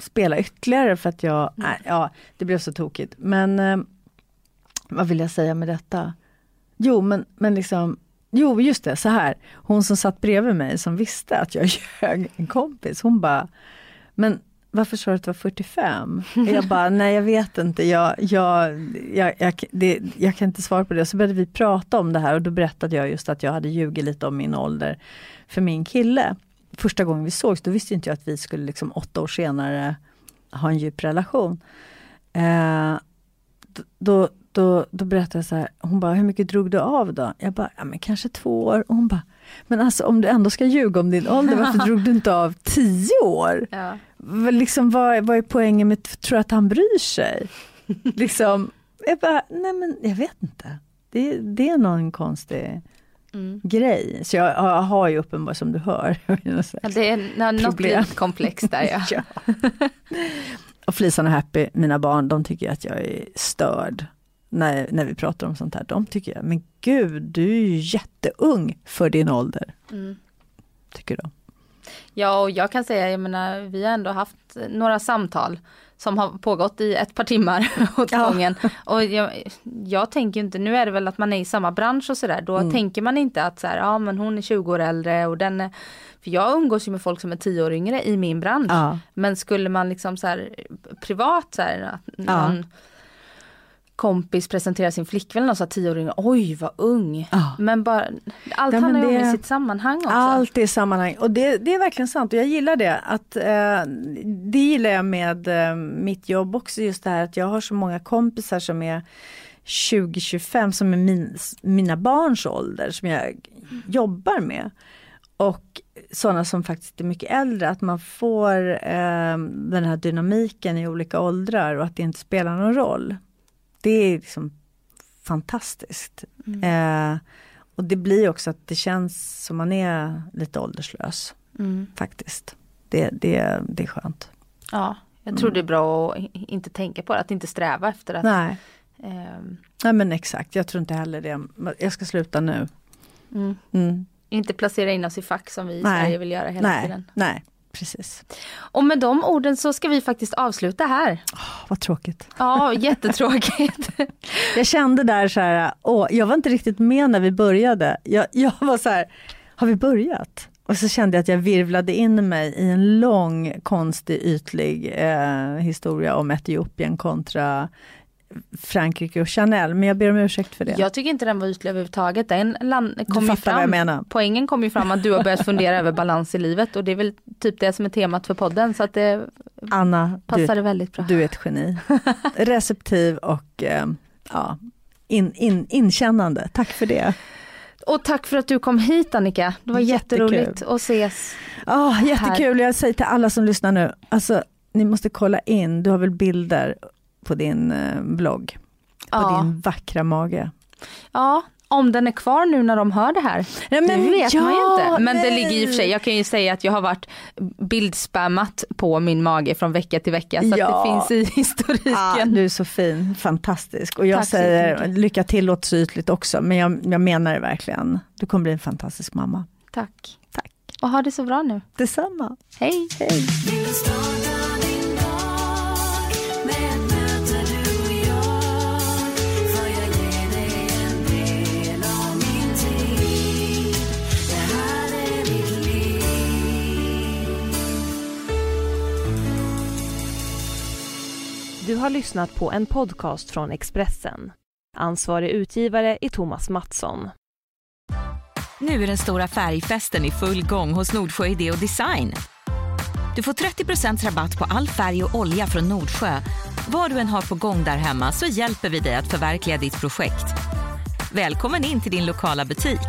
spela ytterligare för att jag, mm. äh, ja det blev så tokigt. Men eh, vad vill jag säga med detta? Jo men, men liksom, jo just det, så här. Hon som satt bredvid mig som visste att jag ljög, en kompis, hon bara, men varför sa du att du var 45? jag bara, nej jag vet inte, jag, jag, jag, jag, det, jag kan inte svara på det. Så började vi prata om det här och då berättade jag just att jag hade ljugit lite om min ålder för min kille första gången vi sågs, då visste inte jag att vi skulle liksom åtta år senare ha en djup relation. Eh, då, då, då berättade jag så här, hon bara, hur mycket drog du av då? Jag bara, ja men kanske två år. Och hon bara, men alltså om du ändå ska ljuga om din ålder, varför drog du inte av tio år? Ja. Liksom, vad, vad är poängen med, tror du att han bryr sig? liksom, jag bara, nej men jag vet inte. Det, det är någon konstig mm. grej. Så jag, jag har ju uppenbarligen, som du hör, ja, det är något lite komplext där ja. ja. och Flisan och Happy, mina barn, de tycker att jag är störd. När, när vi pratar om sånt här. De tycker jag, men gud, du är ju jätteung för din ålder. Mm. Tycker de. Ja, och jag kan säga, jag menar, vi har ändå haft några samtal som har pågått i ett par timmar åt ja. gången. Och jag, jag, tänker inte, nu är det väl att man är i samma bransch och sådär, då mm. tänker man inte att så här, ja men hon är 20 år äldre och den är, för jag umgås ju med folk som är 10 år yngre i min bransch. Ja. Men skulle man liksom så här privat så här, att någon, ja kompis presenterar sin flickvän och sa tioåringen, oj vad ung. Ja. Men bara, allt ja, handlar ju om i sitt sammanhang också. Allt är sammanhang och det, det, är verkligen sant och jag gillar det. Att, eh, det gillar jag med eh, mitt jobb också, just det här att jag har så många kompisar som är 20-25 som är min, mina barns ålder som jag jobbar med. Och sådana som faktiskt är mycket äldre, att man får eh, den här dynamiken i olika åldrar och att det inte spelar någon roll. Det är liksom fantastiskt. Mm. Eh, och det blir också att det känns som man är lite ålderslös. Mm. Faktiskt. Det, det, det är skönt. Ja, jag tror mm. det är bra att inte tänka på det, att inte sträva efter att Nej. Eh, Nej men exakt, jag tror inte heller det. Jag ska sluta nu. Mm. Mm. Inte placera in oss i fack som vi i. Sverige vill göra hela Nej. tiden. Nej, precis. Och med de orden så ska vi faktiskt avsluta här. Oh, vad tråkigt. Ja, jättetråkigt. jag kände där så här, åh, jag var inte riktigt med när vi började. Jag, jag var så här, har vi börjat? Och så kände jag att jag virvlade in mig i en lång, konstig, ytlig eh, historia om Etiopien kontra Frankrike och Chanel, men jag ber om ursäkt för det. Jag tycker inte den var ytlig överhuvudtaget. Den land, kom du fattar vad jag menar. Poängen kom ju fram att du har börjat fundera över balans i livet och det är väl typ det som är temat för podden så att det Anna, passade du, väldigt bra. Du är ett geni. Receptiv och eh, ja, in, in, inkännande. Tack för det. Och tack för att du kom hit Annika. Det var Jättekul. jätteroligt att ses. Oh, jättekul, här. jag säger till alla som lyssnar nu, alltså ni måste kolla in, du har väl bilder på din eh, blogg. På ja. din vackra mage. Ja, om den är kvar nu när de hör det här. Nej, men det vet ja, man ju inte. Men nej. det ligger i och för sig, jag kan ju säga att jag har varit bildspammat på min mage från vecka till vecka. Så ja. det finns i historiken. Ja, du är så fin, fantastisk. Och jag Tack säger lycka till låter så ytligt också, men jag, jag menar det verkligen. Du kommer bli en fantastisk mamma. Tack. Tack. Och ha det så bra nu. Detsamma. Hej. Hej. Du har lyssnat på en podcast från Expressen. Ansvarig utgivare är Thomas Mattsson. Nu är den stora färgfesten i full gång hos Nordsjö Idé och Design. Du får 30% rabatt på all färg och olja från Nordsjö. Vad du än har på gång där hemma så hjälper vi dig att förverkliga ditt projekt. Välkommen in till din lokala butik.